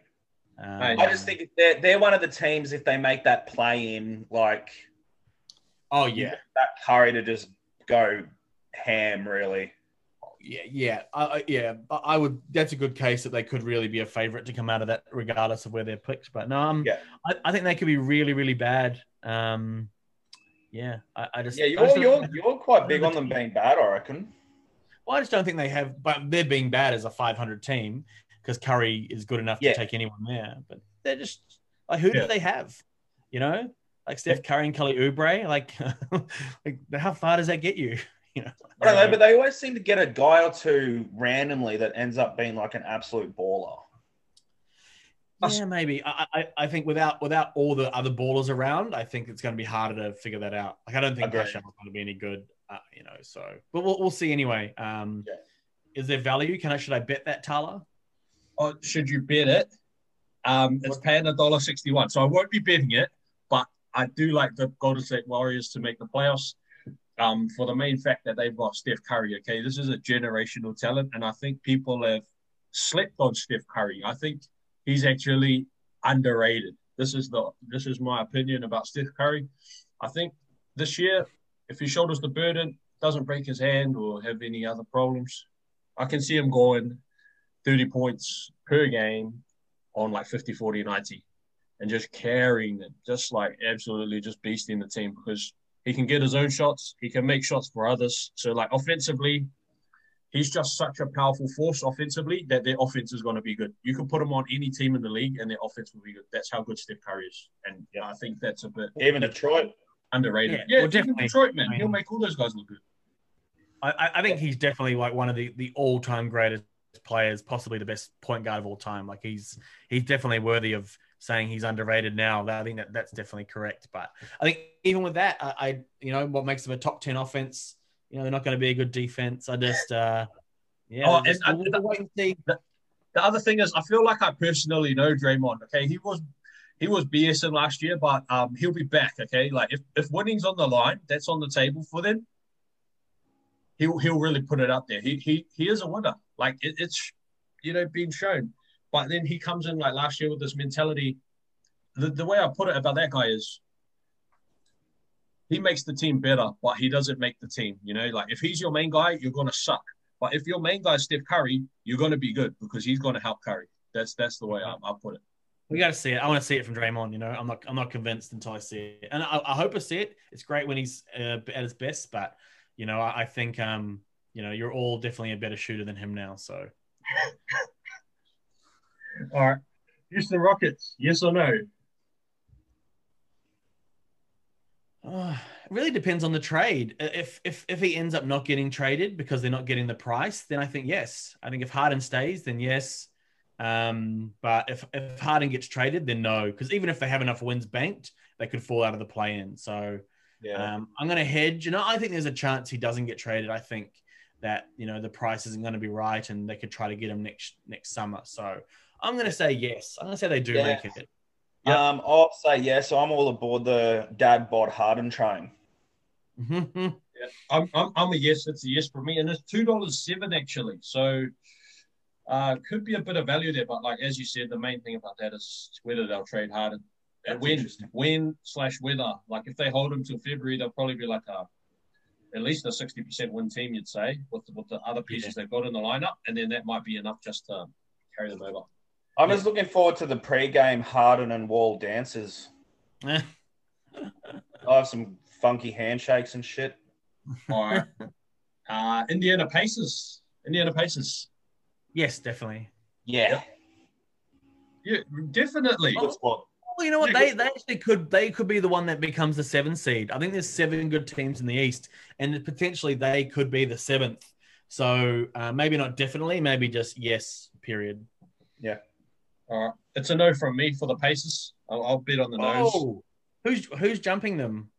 Um, I just think they're they're one of the teams if they make that play in, like Oh yeah, that Curry to just go ham, really. yeah, yeah, I, yeah. I I would. That's a good case that they could really be a favorite to come out of that, regardless of where they're picked. But no, um, Yeah. I, I think they could be really, really bad. Um, yeah, I, I just Yeah, you're just you're you're quite big on them being bad, I reckon. Well, I just don't think they have, but they're being bad as a 500 team because Curry is good enough Yeah. to take anyone there. But they're just like, who Yeah. do they have? You know, like Steph Curry and Kelly Oubre. Like, <laughs> like how far does that get you? <laughs> You know, I don't know, but they always seem to get a guy or two randomly that ends up being like an absolute baller. Yeah, maybe. I, I, I think without without all the other ballers around, I think it's going to be harder to figure that out. Like, I don't think Agreed. Paschall's going to be any good, uh, you know. So, but we'll, we'll see anyway. Um, Yeah. Is there value? Can I should I bet that Tala? Should you bet it? Um, it's paying a dollar sixty-one, so I won't be betting it. But I do like the Golden State Warriors to make the playoffs. Um, for the main fact that they've got Steph Curry. Okay, this is a generational talent, and I think people have slept on Steph Curry. I think he's actually underrated. This is the this is my opinion about Steph Curry. I think this year, if he shoulders the burden, doesn't break his hand or have any other problems, I can see him going 30 points per game on like 50, 40, 90 and just carrying them, just like absolutely just beasting the team because he can get his own shots, he can make shots for others. So, like, offensively, he's just such a powerful force offensively that their offense is going to be good. You can put him on any team in the league and their offense will be good. That's how good Steph Curry is. And Yeah. I think that's a bit Even Detroit. underrated. Yeah, Yeah, well, definitely. Detroit, man. I mean- He'll make all those guys look good. I, I- I think he's definitely like one of the, the all time greatest players, possibly the best point guard of all time. Like he's he's definitely worthy of saying he's underrated now. I think that that's definitely correct. But I think even with that, I, I you know what makes them a top ten offense. You know they're not going to be a good defense. I just uh yeah, Oh, just, and- we'll, we'll and see. The other thing is, I feel like I personally know Draymond. Okay, he was he was BSing last year, but um, he'll be back. Okay, like if, if winning's on the line, that's on the table for them. He'll he'll really put it up there. He he he is a winner. Like it, it's you know being shown. But then he comes in like last year with this mentality. The the way I put it about that guy is. He makes the team better, but he doesn't make the team. You know, like if he's your main guy, you're gonna suck. But if your main guy is Steph Curry, you're going to be good because he's going to help Curry. That's that's the way I, I put it. We got to see it. I want to see it from Draymond. You know, I'm not I'm not convinced until I see it, and I, I hope I see it. It's great when he's uh, at his best, but you know, I, I think um, you know, you're all definitely a better shooter than him now. So <laughs> All right, Houston Rockets, yes or no? Uh, it really depends on the trade. If if if he ends up not getting traded because they're not getting the price, then I think yes. I think if Harden stays, then yes. Um, but if if Harden gets traded, then no. Because even if they have enough wins banked, they could fall out of the play-in. So Yeah. um, I'm going to hedge. You know, I think there's a chance he doesn't get traded. I think that you know the price isn't going to be right, and they could try to get him next next summer. So I'm going to say yes. I'm going to say they do Yeah. make it. Yep. Um, I'll say yes. So I'm all aboard the dad bod Harden train. Mhm. <laughs> I'm, I'm, I'm a yes. It's a yes for me, and it's two dollars seven actually. So uh, could be a bit of value there, but like as you said, the main thing about that is whether they'll trade Harden and That's when when slash whether. Like if they hold him till February, they'll probably be like a at least a sixty percent win team, you'd say, with the, with the other pieces they've got in the lineup, and then that might be enough just to carry them over. I'm just looking forward to the pre-game Harden and Wall dances. <laughs> I have some funky handshakes and shit. All right. uh, Indiana Pacers. Indiana Pacers. yes, definitely. Yeah. Yeah, definitely. Good spot. Well, you know what? They they actually could they could be the one that becomes the seven seed. I think there's seven good teams in the East, and potentially they could be the seventh. So uh, maybe not definitely, maybe just yes. Period. Yeah. All right. It's a no from me for the Pacers. I'll, I'll bet on the nose. Oh, who's who's jumping them?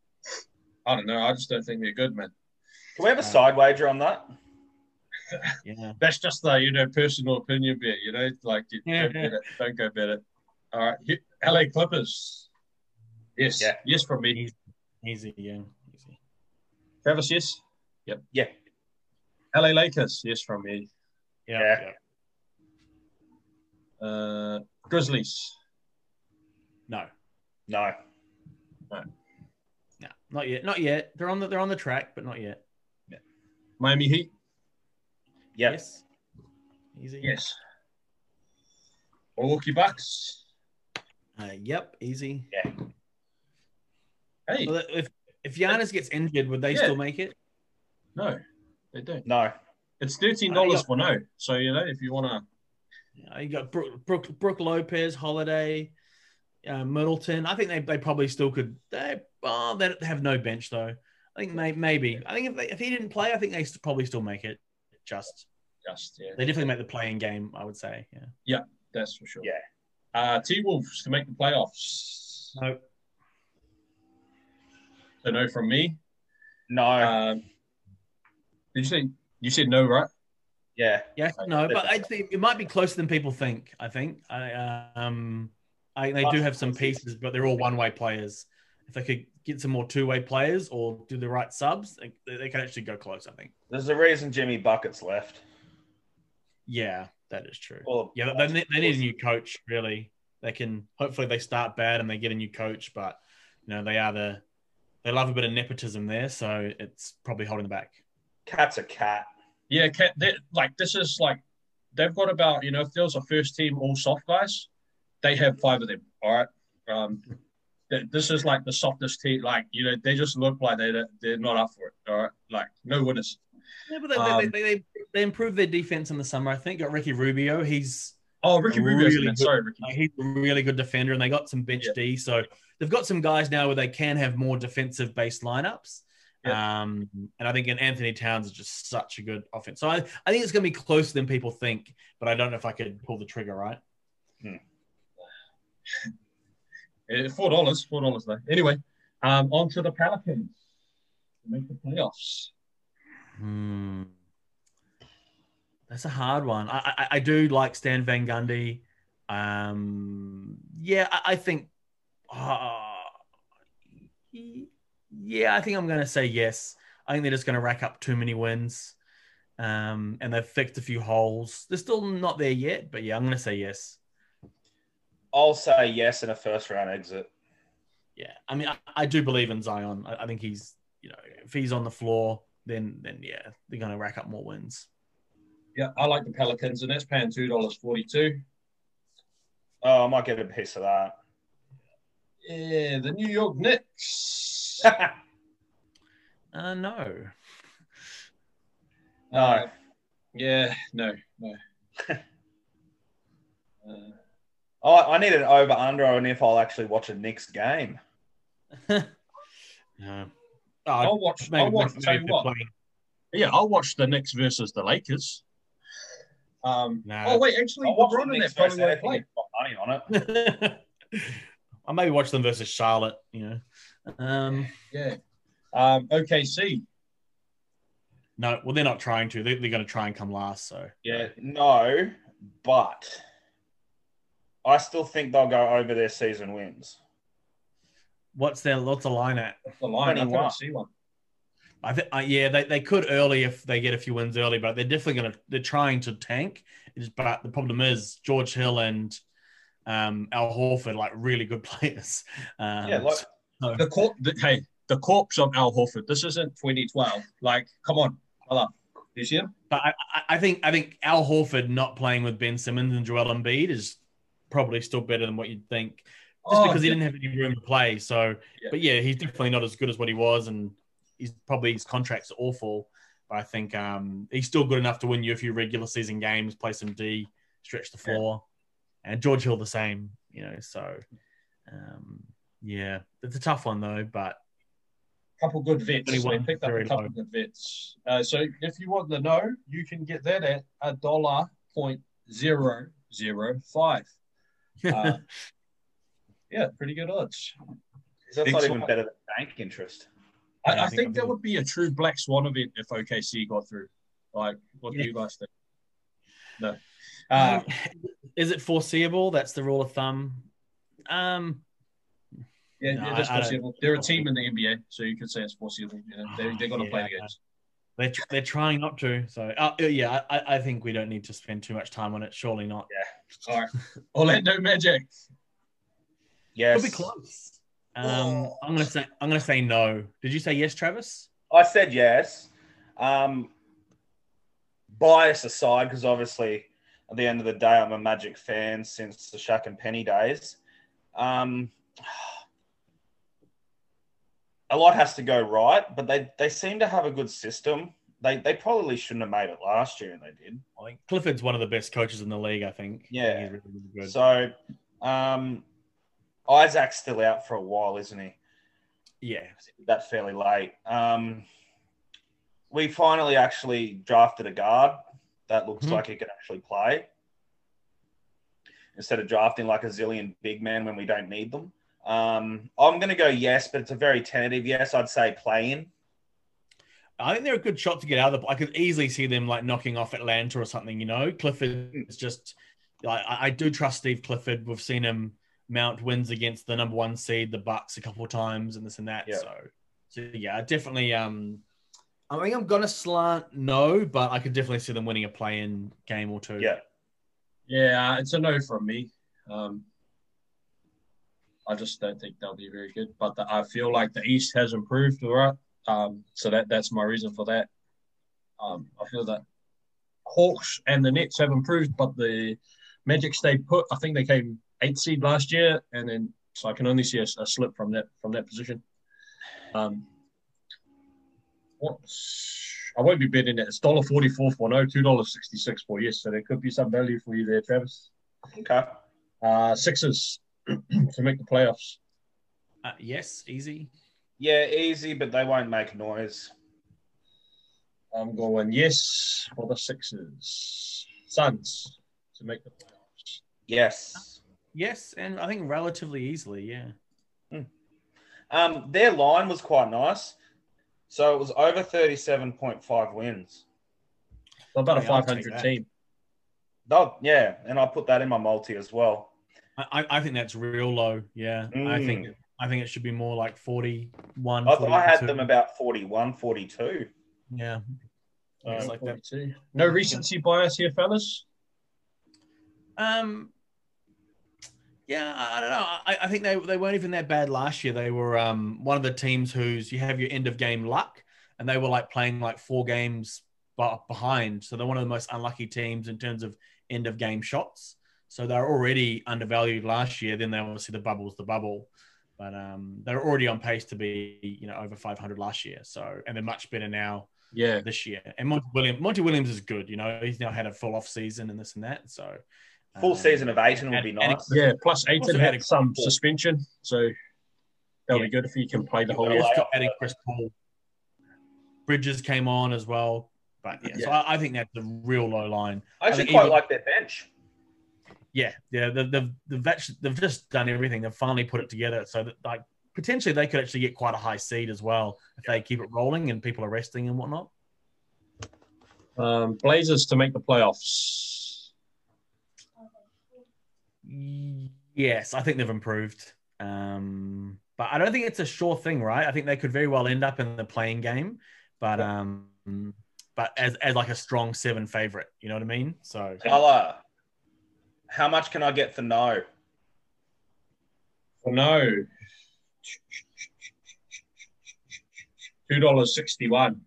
I don't know. I just don't think they're good, man. Can we have a side wager on that? <laughs> Yeah. That's just the you know personal opinion bet. You know, like you Yeah. don't bet it. Don't go bet it. All right. He- LA Clippers. Yes. Yeah. Yes from me. Easy, yeah. Easy. Travis. Yes. Yep. Yeah. LA Lakers. Yes from me. Yeah. Yeah. yeah. Uh, Grizzlies. No. No. No. No. Not yet. Not yet. They're on the they're on the track, but not yet. Yeah. Miami Heat. Yep. Yes. Easy. Yes. Milwaukee Bucks. Uh, yep. Easy. Yeah. Hey, Well, if if Giannis gets injured, would they Yeah. still make it? no, they don't. No. It's thirteen dollars yeah. for no. So you know, if you want to, Yeah, you got Brook, Brook, Brook Lopez, Holiday, uh, Middleton. I think they, they probably still could. They oh, they have no bench though. I think may, maybe. I think if, they, if he didn't play, I think they probably still make it. Just just yeah, they definitely make the playing game. I would say. Yeah. Yeah. that's for sure. Yeah. Uh, T Wolves to make the playoffs. No. So no from me. No. Um, did you say you said no, right? yeah. Yeah, no, but I think it might be closer than people think. I think. I um, I they do have some pieces, but they're all one-way players. If they could get some more two-way players or do the right subs, they, they can actually go close. I think. There's a reason Jimmy Buckets left. Yeah, that is true. Well, Yeah, they, need- they need a new coach. Really, they can. Hopefully, they start bad and they get a new coach, but you know they are the. They love a bit of nepotism there, so it's probably holding them back. Cat's a cat. Yeah, ca- they- like this is like they've got about you know if there was a first team all soft guys, they have five of them. All right, um, th- this is like the softest team. Like you know they just look like they they're not up for it. All right, like no winners. Yeah, but they, Um, they, they, they, improved their defense in the summer. I think got Ricky Rubio. He's Oh, Ricky Really in Sorry, Ricky. like, he's a really good defender, and they got some bench Yeah. D. So they've got some guys now where they can have more defensive based lineups. Um, and I think in Anthony Towns is just such a good offense. So I, I think it's going to be closer than people think, but I don't know if I could pull the trigger right. Uh, <laughs> four dollars, four dollars though. Anyway, um, on to the Pelicans to make the playoffs. Hmm. That's a hard one. I, I I do like Stan Van Gundy. Um, yeah, I, I think. Uh, yeah, I think I'm going to say yes. I think they're just going to rack up too many wins, um, and they've fixed a few holes. They're still not there yet, but yeah, I'm going to say yes. I'll say yes in a first round exit. Yeah, I mean, I, I do believe in Zion. I, I think he's, you know, if he's on the floor, then then yeah, they're going to rack up more wins. Yeah, I like the Pelicans, and that's paying two dollars forty-two. Oh, I might get a piece of that. Yeah, the New York Knicks. <laughs> Uh, no. no. Uh, yeah, no, no. <laughs> Uh, Oh, I need an over under on if I'll actually watch a Knicks game. <laughs> no. Oh, I'll watch. I'll watch. maybe Tell you what. Yeah, I'll watch the Knicks versus the Lakers. Um. Nah. Oh wait, actually, I'll watch LeBron and Knicks that probably versus won't play. I've money on it. <laughs> I maybe watch them versus Charlotte. You know. Um, Yeah. Um. OKC. no, well, they're not trying to. They, they're going to try and come last. So Yeah, no, but I still think they'll go over their season wins. what's their what's the line at? That's the line. I 21. can't see one. I think, uh, yeah, they, they could early if they get a few wins early, but they're definitely going to, they're trying to tank. It's, but the problem is George Hill and um, Al Horford, like really good <laughs> players. Um, yeah, like so- The corp. The, hey, the corpse of Al Horford. This isn't 2012. Like, come on, brother. You see him? but I, I- I think, I think Al Horford not playing with Ben Simmons and Joel Embiid is probably still better than what you'd think, just Oh, because he yeah. didn't have any room to play. So, Yeah. but yeah, he's definitely not as good as what he was, and he's probably his contract's are awful. But I think um, he's still good enough to win you a few regular season games, play some D, stretch the Yeah. floor, and George Hill the same. You know, so um, yeah, it's a tough one though. But couple good vets. They picked up a couple low. good vets. Uh, so if you want to know, you can get that at a dollar point zero zero five. <laughs> Uh, yeah, pretty good odds. that's Big not even better than bank interest. I, I I think think that would be a true black swan event if OKC got through. Like, what Yeah. do you guys think? No. Uh, Um, is it foreseeable? That's the rule of thumb. Um, yeah, no, it is I- I foreseeable. They're a team in the NBA, so you could say it's foreseeable. You know, they, they're going to play the games. they're they're trying not to. So uh, yeah, I, I think we don't need to spend too much time on it. Surely not. Yeah. All right. Orlando Magic. Yes. It'll be close. Um, I'm gonna say I'm gonna say no. Did you say yes, Travis? I said yes. Um, bias aside, because obviously at the end of the day, I'm a Magic fan since the Shaq and Penny days. Um, a lot has to go right, but they, they seem to have a good system. They, they probably shouldn't have made it last year, and they did. I think Clifford's one of the best coaches in the league. I think. Yeah. He's really. So um, Isaac's still out for a while, isn't he? yeah, that fairly late. Um, we finally actually drafted a guard that looks Mhm. like he can actually play. instead of drafting like a zillion big men when we don't need them. Um, I'm going to go yes, but it's a very tentative yes. I'd say playing. I think they're a good shot to get out of the. I could easily see them like knocking off Atlanta or something. You know, Clifford is just. I, I do trust Steve Clifford. We've seen him mount wins against the number one seed, the Bucks, a couple of times, and this and that. Yeah. So, so yeah, definitely. Um, I think I'm gonna slant no, but I could definitely see them winning a play-in game or two. Yeah. Yeah, it's a no from me. Um, I just don't think they'll be very good. But the, I feel like the East has improved, all right. Um, so that that's my reason for that. Um, I feel that Hawks and the Nets have improved, but the Magic stayed put. I think they came eighth seed last year, and then so I can only see a, a slip from that from that position. Um, what I won't be betting it. It's dollar forty four for no, two dollars sixty six for yes. So there could be some value for you there, Travis. Okay. Uh, Sixers <clears throat> to make the playoffs. Uh, yes, easy. Yeah, easy, but they won't make noise. I'm going yes for the Sixers. Suns to make the playoffs. Yes. Yes, and I think relatively easily. Yeah. Um, their line was quite nice. So it was over 37.5 wins. So about a I'll take 500 team. Oh, yeah. And I put that in my multi as well. I, I think that's real low. Yeah, I think Mm. I think it should be more like 41. I, I had them about 41, 42. Yeah, It's Uh, like that. 42. No recency bias here, fellas. Um, yeah, I don't know. I, I think they, they weren't even that bad last year. They were um one of the teams whose you have your end of game luck, and they were like playing like four games behind. So they're one of the most unlucky teams in terms of end of game shots. So they're already undervalued last year. Then they obviously the bubble's the bubble, but um they're already on pace to be you know over 500 last year. So and they're much better now Yeah. this year. And Monty Williams, Monty Williams is good. You know, he's now had a full off season and this and that. So Full um, season of Ayton would be and- and nice. Yeah. Plus, Ayton had had a- some suspension. So that'll Yeah. be good if he can play the whole Yeah. year. Adding Chris Paul. Bridges came on as well. But yeah, so I, I think that's a real low line. I actually think quite even- like their bench. Yeah, yeah, they've they've, they've, actually, they've just done everything. They've finally put it together so that like potentially they could actually get quite a high seed as well if they keep it rolling and people are resting and whatnot. Um, Blazers to make the playoffs. Yes, I think they've improved. Um, but I don't think it's a sure thing, right? I think they could very well end up in the playing game, but um, but as as like a strong seven favorite, you know what I mean? So Color. How much can I get for no? For no. Two dollars sixty one.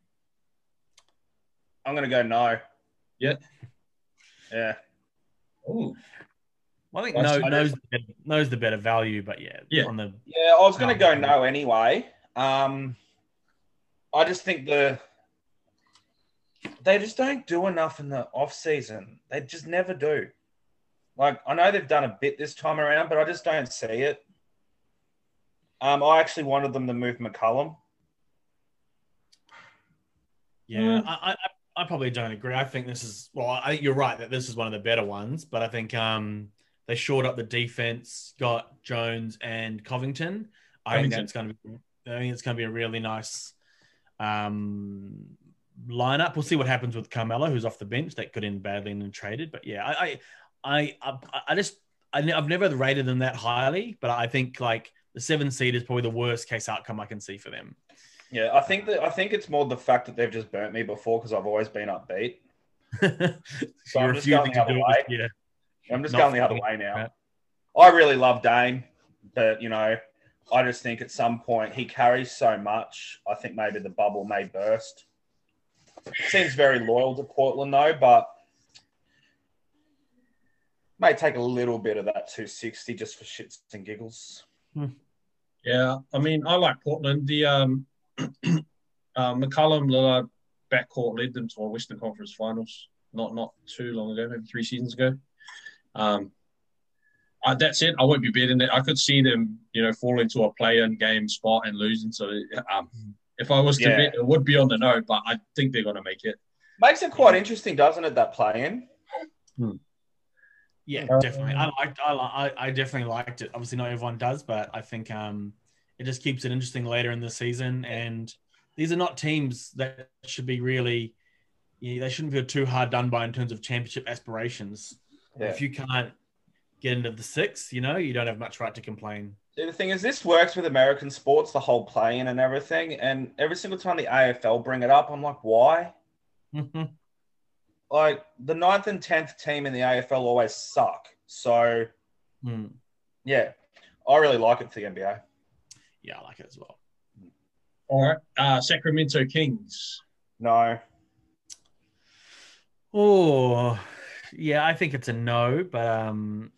I'm going to go no. Yeah. Yeah. Oh, Well, I think That's- no, knows the better, knows the better value, but yeah, Yeah. on the Yeah, I was going to go no anyway. Um, I just think the they just don't do enough in the off season. They just never do. Like I know they've done a bit this time around, but I just don't see it. Um, I actually wanted them to move McCollum. yeah, Mm. I, I I probably don't agree. I think this is well, I think you're right that this is one of the better ones, but I think um they shored up the defense, got Jones and Covington. I think that's going to be I think it's going to be a really nice um lineup. We'll see what happens with Carmelo, who's off the bench. That could end badly and then traded. But yeah, I I I, I, just I, I've never rated them that highly, but I think like the seven seed is probably the worst case outcome I can see for them. Yeah, I think that I think it's more the fact that they've just burnt me before because I've always been upbeat. <laughs> so I'm you're just refusing going to the do other it this year. I'm just going the other way now. right. I really love Dame, but you know, I just think at some point he carries so much. I think maybe the bubble may burst. Seems very loyal to Portland though, but may take a little bit of that 260 just for shits and giggles. yeah. I mean, I like Portland. The um, <clears throat> uh, McCollum Lillard backcourt led them to a Western Conference Finals not not too long ago, maybe three seasons ago. Um, uh, that's it. I won't be betting it. I could see them, you know, fall into a play-in game spot and losing. So, um, if I was to Yeah. bet, it would be on the no. But I think they're going to make it. Makes it quite interesting, doesn't it? That play in. Yeah, definitely. I liked. I, I definitely liked it. Obviously, not everyone does, but I think um, it just keeps it interesting later in the season. And these are not teams that should be really. You know, they shouldn't feel too hard done by in terms of championship aspirations. Yeah. If you can't get into the six, you know, you don't have much right to complain. The thing is, this works with American sports, the whole playing and everything. And every single time the AFL bring it up, I'm like, why? <laughs> like the ninth and tenth team in the AFL always suck. So Hmm. yeah, I really like it for the NBA. Yeah, I like it as well. All right. Uh, Sacramento Kings. No, Oh, yeah, I think it's a no, but um,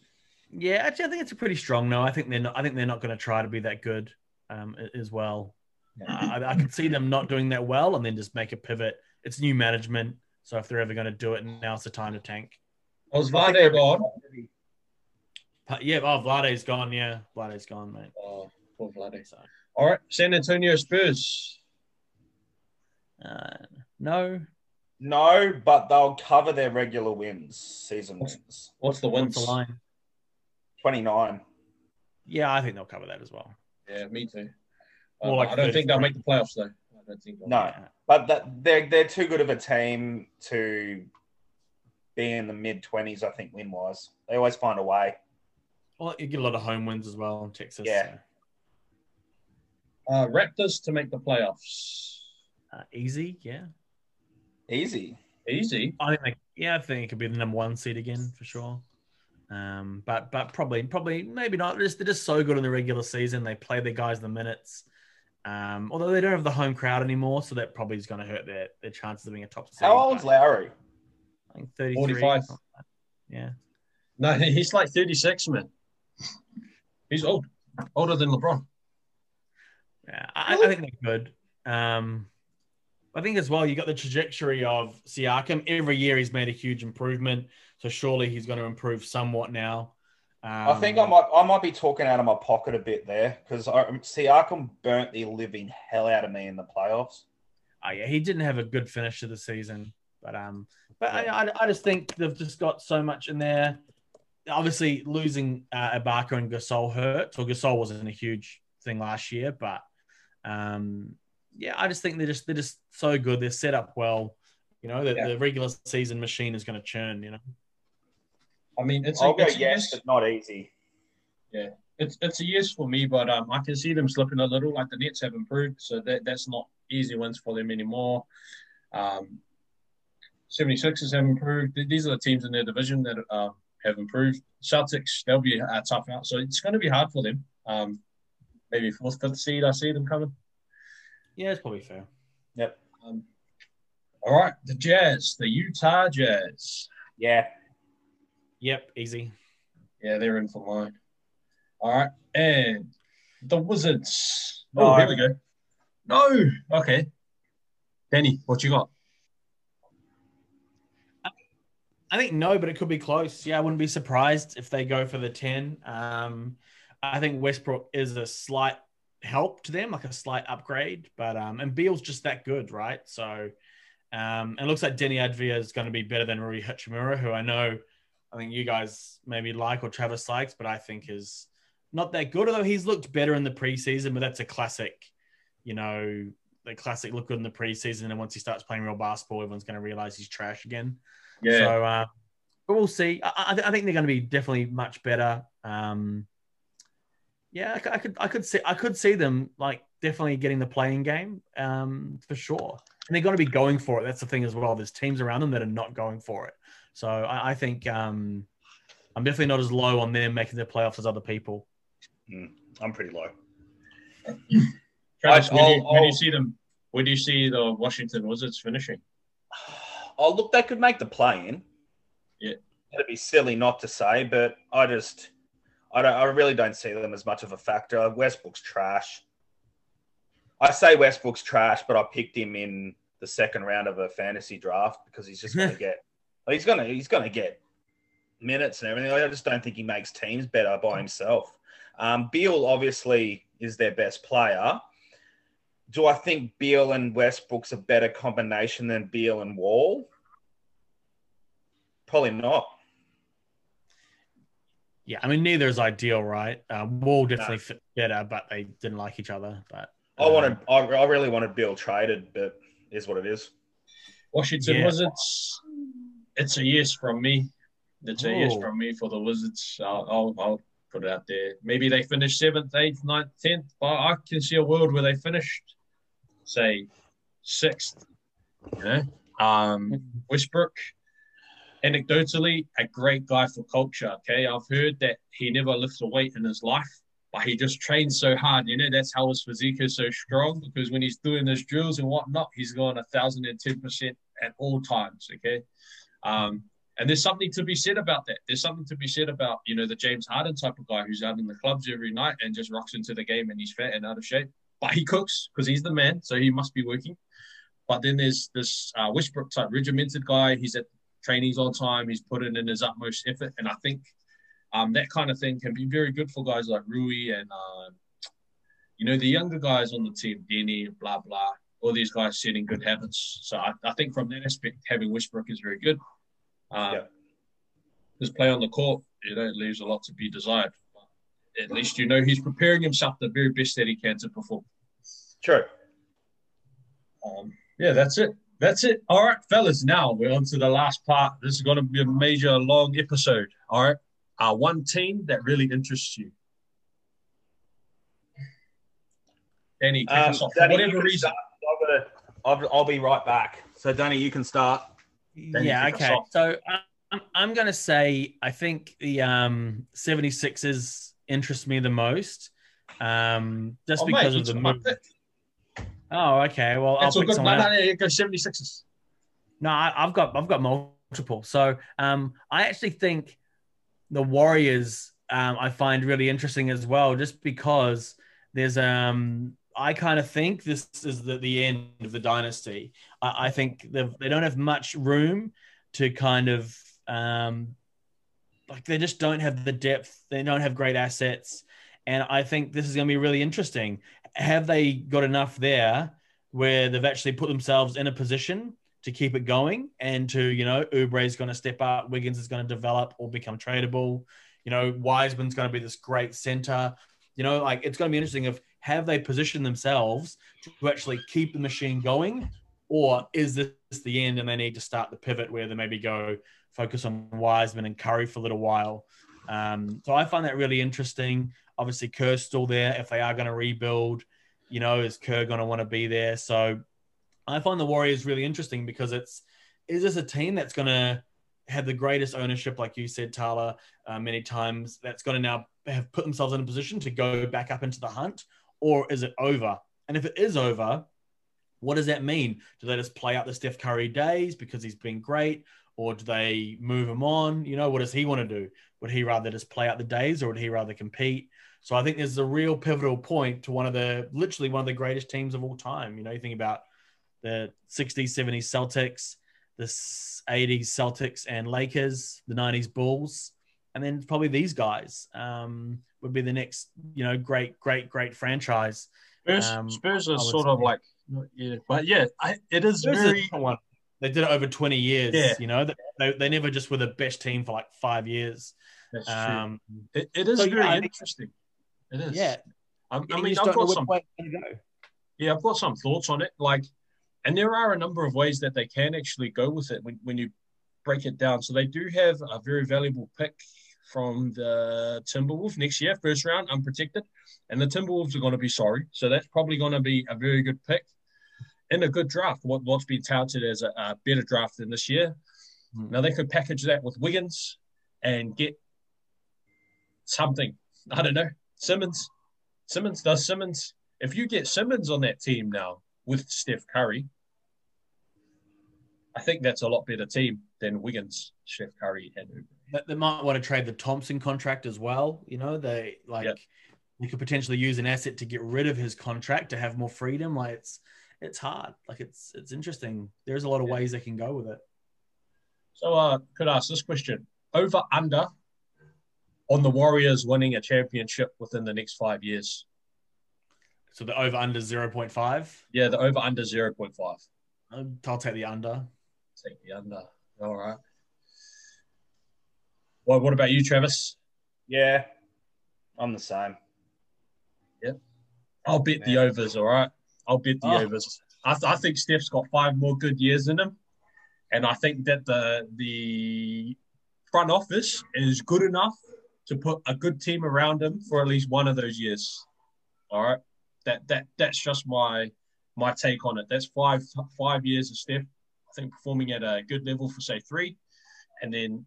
yeah, actually, I think it's a pretty strong no. I think they're not. I think they're not going to try to be that good um, as well. I, I can see them not doing that well, and then just make a pivot. It's new management, so if they're ever going to do it, now's the time to tank. Was Vlade gone? Yeah, oh, Vlade's gone. Yeah, Vlade's gone, mate. Oh, poor Vlade. So, All right. San Antonio Spurs. uh, no, No, but they'll cover their regular wins, season wins. What's the what's the line? 29. Yeah, I think they'll cover that as well. Yeah, me too. Uh, like I don't think they'll make the playoffs though. I don't think. No, Yeah. but that they're they're too good of a team to be in the mid 20s, I think, win wise. They always find a way. Well, you get a lot of home wins as well in Texas. Yeah. so, Uh, Raptors to make the playoffs. uh, easy, yeah. Easy. Easy. I think, they, yeah, I think it could be the number one seed again for sure. Um, but but probably probably maybe not. They're just, they're just so good in the regular season. They play their guys the minutes. Um, although they don't have the home crowd anymore, so that probably is going to hurt their, their chances of being a top seed. How old's but Lowry? I think 33. 45. Yeah. No, he's like 36, man. He's old. Older than LeBron. Yeah, I, I think they're good. Um, I think as well, you got the trajectory of Siakam. Every year he's made a huge improvement, so surely he's going to improve somewhat now. Um, I think I might I might be talking out of my pocket a bit there because Siakam burnt the living hell out of me in the playoffs. Oh yeah, he didn't have a good finish to the season, but um, but. I, I, I just think they've just got so much in there. Obviously, losing uh, Ibaka and Gasol hurt. So Gasol wasn't a huge thing last year, but um, yeah, I just think they're just they're just so good. They're set up well. You know, the, Yeah. the regular season machine is going to churn. You know, I mean, it's I'll a, go it's, yes, yes, but not easy. Yeah, it's it's a yes for me, but um, I can see them slipping a little. Like the Nets have improved, so that that's not easy wins for them anymore. Um, 76ers have improved. These are the teams in their division that uh, have improved. Celtics, they'll be a tough out, so it's going to be hard for them. Um, maybe fourth, fifth seed, I see them coming. Yeah, it's probably fair. Um, all right, the Jazz, the Utah Jazz. Yeah. Yep, easy. Yeah, they're in for mine. All right, and the Wizards. No. Oh, here we go. No, okay. Danny, what you got? I think no, but it could be close. Yeah, I wouldn't be surprised if they go for the 10. Um, I think Westbrook is a slight help to them, like a slight upgrade. But um, and Beal's just that good, right? So um, it looks like Deni Avdija is going to be better than Rui Hachimura, who I know I think you guys maybe like or Travis likes, but I think is not that good. Although he's looked better in the preseason, but that's a classic, you know, the classic look good in the preseason. And once he starts playing real basketball, everyone's going to realize he's trash again. Yeah, So, uh, but we'll see. I, I, I think they're going to be definitely much better. Um, yeah, I, c- I could, I could see, I could see them like definitely getting the playing game um, for sure. And they're going to be going for it. That's the thing as well. There's teams around them that are not going for it. So I, I think um, I'm definitely not as low on them making the playoffs as other people. I'm pretty low. <coughs> Travis, I- where, do you, where do you see them? Where do you see the Washington Wizards finishing? <sighs> Oh, look, they could make the play in. Yeah. It'd be silly not to say, but I just, I don't, I really don't see them as much of a factor. Westbrook's trash. I say Westbrook's trash, but I picked him in the second round of a fantasy draft because he's just going <laughs> to get, he's going to, he's going to get minutes and everything. I just don't think he makes teams better by himself. Um, Beal obviously is their best player. Do I think Beal and Westbrook's a better combination than Beal and Wall? Probably not. Yeah, I mean neither is ideal, right? Uh, Wall definitely no. fit better, but they didn't like each other. But I wanted, I, I really wanted Beal traded, but is what it is. Washington yeah. Wizards. It's a yes from me. It's a yes from me for the Wizards. I'll, I'll, I'll put it out there. Maybe they finish seventh, eighth, ninth, tenth, but I can see a world where they finished, say, sixth. You know, um. <laughs> Westbrook anecdotally, a great guy for culture. Okay, I've heard that he never lifts a weight in his life, but he just trains so hard. You know, that's how his physique is so strong because when he's doing his drills and whatnot, he's going a thousand and ten percent at all times. Okay, um, and there's something to be said about that. There's something to be said about you know the James Harden type of guy who's out in the clubs every night and just rocks into the game and he's fat and out of shape, but he cooks because he's the man, so he must be working. But then there's this uh, Westbrook type regimented guy. He's at trainings on time. He's put in his utmost effort, and I think um, that kind of thing can be very good for guys like Rui and uh, you know the younger guys on the team, Deni, blah blah. All these guys setting good habits. So I, I think from that aspect, having Westbrook is very good. Um, yeah. His play on the court, you know, leaves a lot to be desired. But at least you know he's preparing himself the very best that he can to perform. True. Um, yeah, that's it. That's it. All right, fellas. Now we're on to the last part. This is going to be a major long episode. All right. Uh, one team that really interests you. Danny, kick um, us off. Danny, For whatever reason. I'll, I'll, be right back. So, Danny, you can start. Danny, yeah, okay. So, I'm, I'm going to say I think the um, 76ers interest me the most um, just oh, because mate, of the move. Oh, okay. Well, That's I'll pick good. someone. No, no, no, go 76ers. No, I, have got I've got multiple. So um, I actually think the Warriors um, I find really interesting as well, just because there's um I kind of think this is the, the end of the dynasty. I, I think they don't have much room to kind of um like they just don't have the depth. They don't have great assets. And I think this is going to be really interesting have they got enough there where they've actually put themselves in a position to keep it going and to, you know, Oubre is going to step up, Wiggins is going to develop or become tradable. You know, Wiseman's going to be this great center. You know, like it's going to be interesting if have they positioned themselves to actually keep the machine going, or is this the end and they need to start the pivot where they maybe go focus on Wiseman and Curry for a little while? Um, so I find that really interesting. Obviously, Kerr's still there. If they are going to rebuild, you know, is Kerr going to want to be there? So I find the Warriors really interesting because it's is this a team that's going to have the greatest ownership, like you said, Tala, uh, many times, that's going to now have put themselves in a position to go back up into the hunt, or is it over? And if it is over, what does that mean? Do they just play out the Steph Curry days because he's been great, or do they move him on? You know, what does he want to do? Would he rather just play out the days, or would he rather compete? So I think there's a real pivotal point to one of the literally one of the greatest teams of all time. You know, you think about the 60s, 70s Celtics, the 80s Celtics and Lakers, the 90s Bulls, and then probably these guys um, would be the next, you know, great, great, great franchise. Spurs, um, Spurs are sort say. of like, yeah, but yeah, I, it is Spurs very. One. They did it over 20 years. Yeah. You know, they, they never just were the best team for like five years. That's um, true. It, it is so, very yeah, interesting. It is. Yeah. I, I mean, I've got some. Yeah, I've got some thoughts on it. Like, and there are a number of ways that they can actually go with it when, when you break it down. So they do have a very valuable pick from the Timberwolves next year, first round, unprotected. And the Timberwolves are going to be sorry. So that's probably going to be a very good pick in a good draft. What, what's been touted as a, a better draft than this year. Mm. Now they could package that with Wiggins and get something. I don't know. Simmons. Simmons does Simmons. If you get Simmons on that team now with Steph Curry, I think that's a lot better team than Wiggins, Steph Curry, and Oubre. They might want to trade the Thompson contract as well. You know, they like yep. you could potentially use an asset to get rid of his contract to have more freedom. Like it's it's hard. Like it's it's interesting. There's a lot of ways they can go with it. So uh could I ask this question. Over under on the Warriors winning a championship within the next five years. So the over under 0.5? Yeah, the over under 0.5. I'll take the under. Take the under. All right. Well, what about you, Travis? Yeah, I'm the same. Yeah, I'll bet the overs. All right, I'll bet the oh. overs. I, th- I think Steph's got five more good years in him, and I think that the the front office is good enough to put a good team around him for at least one of those years. All right, that that that's just my my take on it. That's five five years of Steph. I think performing at a good level for say three, and then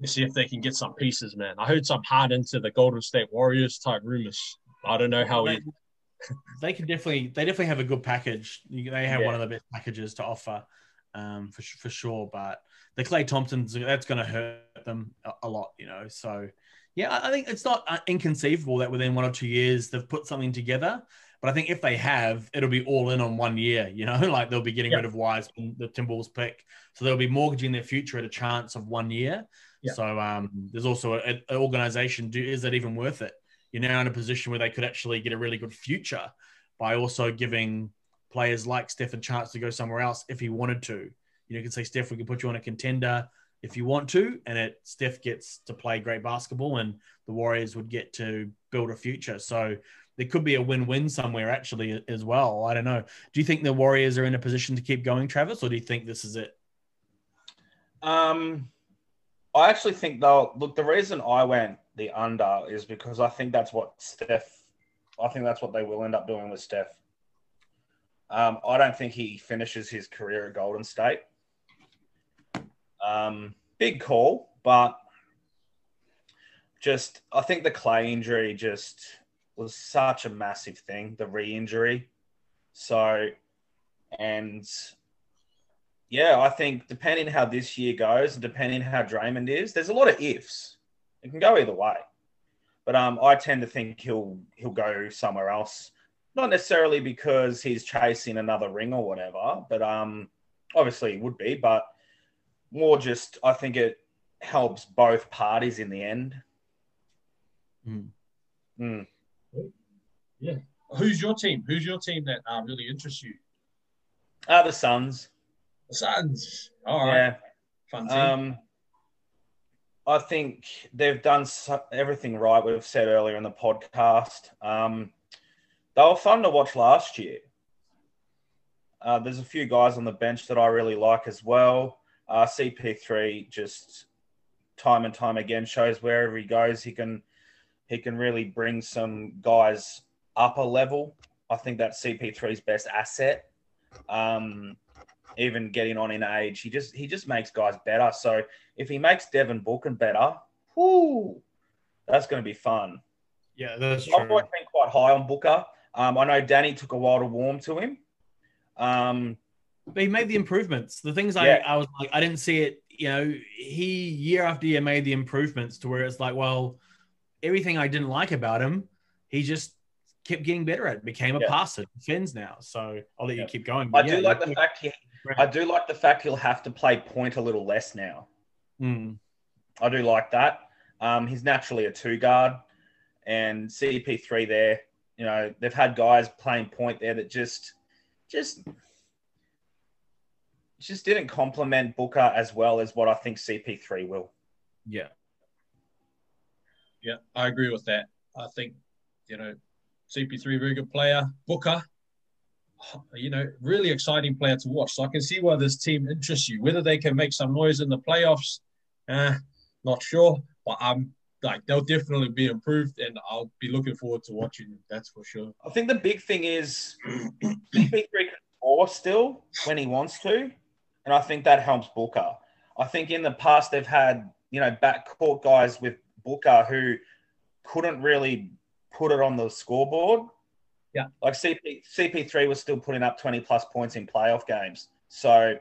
let's see if they can get some pieces, man. I heard some Harden to the Golden State Warriors type rumors. I don't know how they, he... they can definitely they definitely have a good package. They have yeah. one of the best packages to offer, um, for for sure. But the Klay Thompsons that's going to hurt them a, a, lot, you know. So yeah, I think it's not uh, inconceivable that within one or two years they've put something together. But I think if they have, it'll be all in on one year. You know, <laughs> like they'll be getting rid of Wiseman, the Timberwolves pick, so they'll be mortgaging their future at a chance of one year. So um, there's also an organization. Do is that even worth it? You're now in a position where they could actually get a really good future by also giving players like Steph a chance to go somewhere else if he wanted to. You know, you can say Steph, we can put you on a contender if you want to, and it Steph gets to play great basketball, and the Warriors would get to build a future. So there could be a win-win somewhere actually as well. I don't know. Do you think the Warriors are in a position to keep going, Travis, or do you think this is it? Um, I actually think they'll look. The reason I went the under is because I think that's what Steph. I think that's what they will end up doing with Steph. Um, I don't think he finishes his career at Golden State. Um, big call, but just I think the Klay injury just was such a massive thing, the re-injury. So, and yeah, I think depending how this year goes and depending how Draymond is, there's a lot of ifs. It can go either way. But um, I tend to think he'll he'll go somewhere else. Not necessarily because he's chasing another ring or whatever, but um, obviously it would be. But more just, I think it helps both parties in the end. Mm. Mm. Yeah. Who's your team? Who's your team that uh, really interests you? Uh, the Suns. The Suns. All right. Yeah. Fun team. Um, I think they've done everything right. We've said earlier in the podcast. Um, they were fun to watch last year. Uh, there's a few guys on the bench that I really like as well. Uh, CP3 just time and time again shows wherever he goes, he can he can really bring some guys up a level. I think that's CP3's best asset. Um, even getting on in age. He just he just makes guys better. So if he makes Devin Booker better, whoo, that's going to be fun. Yeah, that's true. I've always been quite high on Booker. Um, I know Danny took a while to warm to him. Um, but he made the improvements. The things I, yeah. I was like, I didn't see it. You know, he year after year made the improvements to where it's like, well, everything I didn't like about him, he just kept getting better at. It. Became a yeah. passer, defends now. So I'll let yeah. you keep going. But I do like the fact he I do like the fact he'll have to play point a little less now. Mm. I do like that. Um, he's naturally a two guard, and CP3 there. You know, they've had guys playing point there that just, just, just didn't complement Booker as well as what I think CP3 will. Yeah. Yeah, I agree with that. I think, you know, CP3 very good player. Booker you know, really exciting player to watch. So I can see why this team interests you. Whether they can make some noise in the playoffs, uh, not sure. But I'm like they'll definitely be improved, and I'll be looking forward to watching them. That's for sure. I think the big thing is CP3 can score still when he wants to, and I think that helps Booker. I think in the past they've had you know backcourt guys with Booker who couldn't really put it on the scoreboard yeah. Like CP, CP3 was still putting up 20 plus points in playoff games. So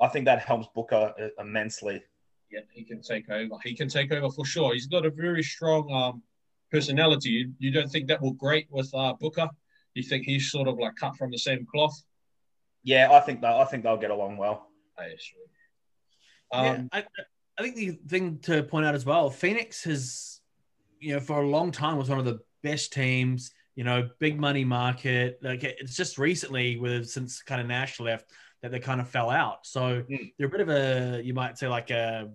I think that helps Booker uh, immensely. Yeah, he can take over. He can take over for sure. He's got a very strong um, personality. You, you don't think that will grate with uh, Booker? You think he's sort of like cut from the same cloth? Yeah, I think that I think they'll get along well. I sure. Um, yeah, I, I think the thing to point out as well, Phoenix has, you know, for a long time was one of the best teams you know, big money market. Like it's just recently with since kind of Nash left that they kind of fell out. So mm. they're a bit of a you might say like a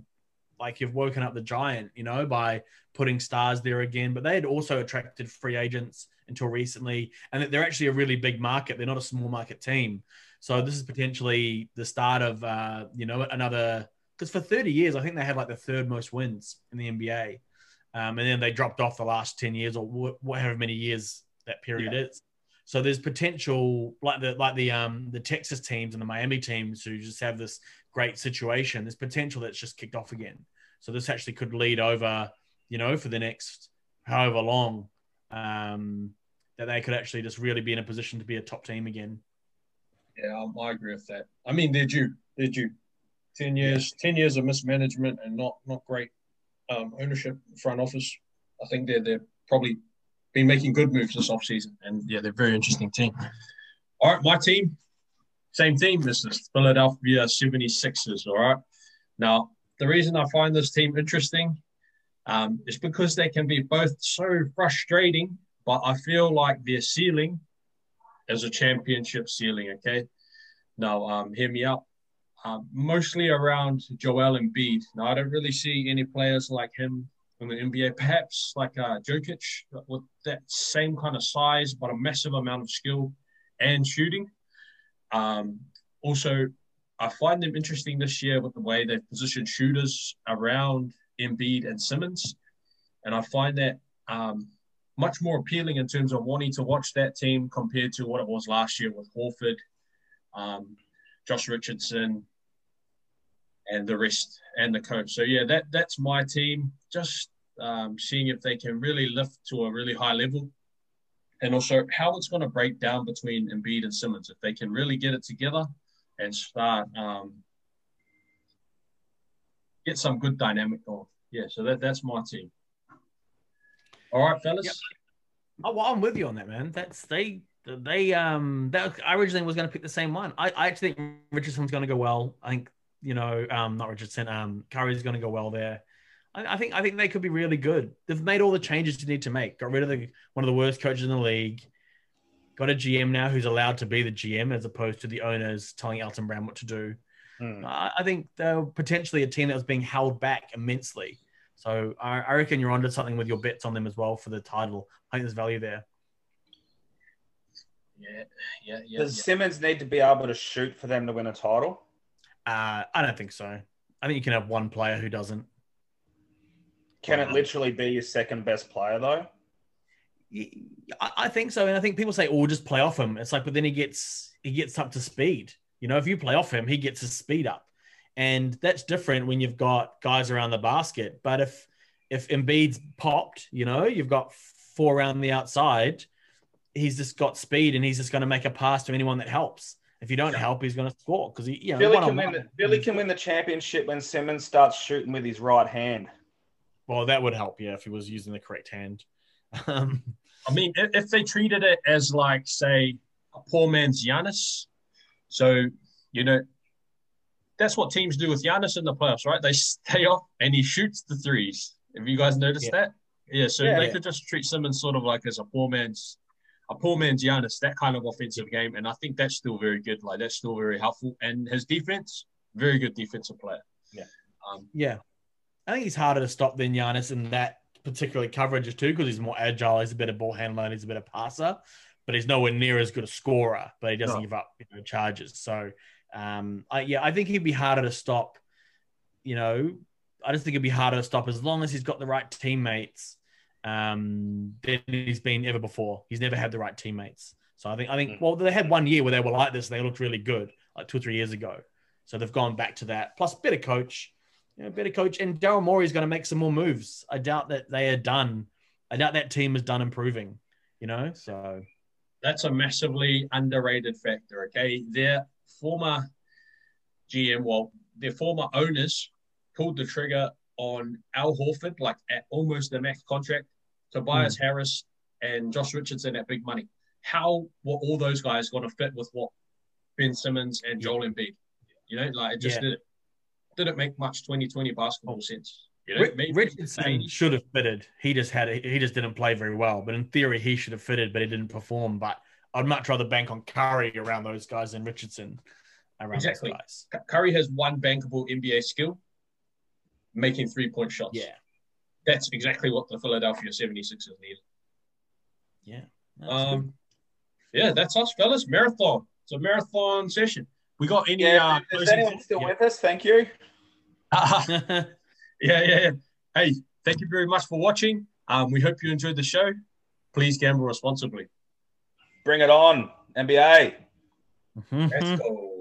like you've woken up the giant, you know, by putting stars there again. But they had also attracted free agents until recently, and they're actually a really big market. They're not a small market team. So this is potentially the start of, uh, you know, another. Because for 30 years, I think they had like the third most wins in the NBA, um, and then they dropped off the last 10 years or whatever many years that period yeah. is. So there's potential, like the like the um the Texas teams and the Miami teams who just have this great situation. There's potential that's just kicked off again. So this actually could lead over, you know, for the next however long, um, that they could actually just really be in a position to be a top team again. Yeah, um, I agree with that. I mean, they're due. They're due. Ten years, yeah. ten years of mismanagement and not not great um, ownership front office. I think they're they're probably been making good moves this offseason. And yeah, they're a very interesting team. All right, my team, same team. This is Philadelphia 76ers. All right. Now, the reason I find this team interesting um, is because they can be both so frustrating, but I feel like their ceiling is a championship ceiling. Okay. Now, um, hear me out. Um, mostly around Joel Embiid. Now, I don't really see any players like him in the NBA, perhaps like uh, Jokic with that same kind of size, but a massive amount of skill and shooting. Um, also, I find them interesting this year with the way they've positioned shooters around Embiid and Simmons. And I find that um, much more appealing in terms of wanting to watch that team compared to what it was last year with Horford, um, Josh Richardson, and the rest and the coach. So yeah, that that's my team. Just um, seeing if they can really lift to a really high level, and also how it's going to break down between Embiid and Simmons. If they can really get it together and start um, get some good dynamic going. Yeah, so that that's my team. All right, fellas. Yep. Oh, well, I'm with you on that, man. That's they they um that I originally was going to pick the same one. I, I actually think Richardson's going to go well. I think you know, um, not Richardson, um, Curry's going to go well there. I, I, think I think they could be really good. They've made all the changes you need to make. Got rid of the one of the worst coaches in the league. Got a GM now who's allowed to be the GM as opposed to the owners telling Elton Brand what to do. Hmm. I, I think they're potentially a team that was being held back immensely. So I, I reckon you're onto something with your bets on them as well for the title. I think there's value there. Yeah, yeah, yeah. Does yeah. Simmons need to be able to shoot for them to win a title? Uh, I don't think so. I think you can have one player who doesn't. Can it literally be your second best player though? I think so, and I think people say, "Oh, just play off him." It's like, but then he gets he gets up to speed. You know, if you play off him, he gets his speed up, and that's different when you've got guys around the basket. But if if Embiid's popped, you know, you've got four around the outside. He's just got speed, and he's just going to make a pass to anyone that helps. If you don't help, he's going to score because he, you know, Philly can, win the, Philly can win the championship when Simmons starts shooting with his right hand. Well, that would help, yeah, if he was using the correct hand. <laughs> Um, I mean, if they treated it as like, say, a poor man's Giannis, so you know, that's what teams do with Giannis in the playoffs, right? They stay off and he shoots the threes. Have you guys noticed yeah. that? Yeah, so yeah, they yeah. could just treat Simmons sort of like as a poor man's a poor man's Giannis, that kind of offensive game, and I think that's still very good. Like that's still very helpful. And his defense, very good defensive player. Yeah, um, yeah. I think he's harder to stop than Giannis in that particular coverage too, because he's more agile. He's a better ball handler. and He's a better passer, but he's nowhere near as good a scorer. But he doesn't no. give up you know, charges. So, um, I, yeah, I think he'd be harder to stop. You know, I just think it'd be harder to stop as long as he's got the right teammates um, than he's been ever before. He's never had the right teammates. So I think I think hmm. well they had one year where they were like this. They looked really good, like two or three years ago. So they've gone back to that. Plus, better coach, you know, better coach, and Daryl Morey is going to make some more moves. I doubt that they are done. I doubt that team is done improving. You know, so that's a massively underrated factor. Okay, their former GM, well, their former owners pulled the trigger on Al Horford, like at almost the max contract, Tobias mm. Harris, and Josh Richardson at big money. How were all those guys going to fit with what Ben Simmons and Joel Embiid? You know, like it just yeah. didn't didn't make much 2020 basketball sense. You know, Richardson should have fitted. He just had a, he just didn't play very well. But in theory, he should have fitted, but he didn't perform. But I'd much rather bank on Curry around those guys than Richardson around exactly. those guys. Curry has one bankable NBA skill, making three point shots. Yeah. That's exactly what the Philadelphia 76ers need. Yeah. Um, yeah, that's us, fellas. Marathon. It's a marathon session. We got any? Yeah, uh, is anyone thoughts? still yeah. with us? Thank you. Uh, <laughs> <laughs> yeah, yeah, yeah. Hey, thank you very much for watching. Um, we hope you enjoyed the show. Please gamble responsibly. Bring it on, NBA. Let's go.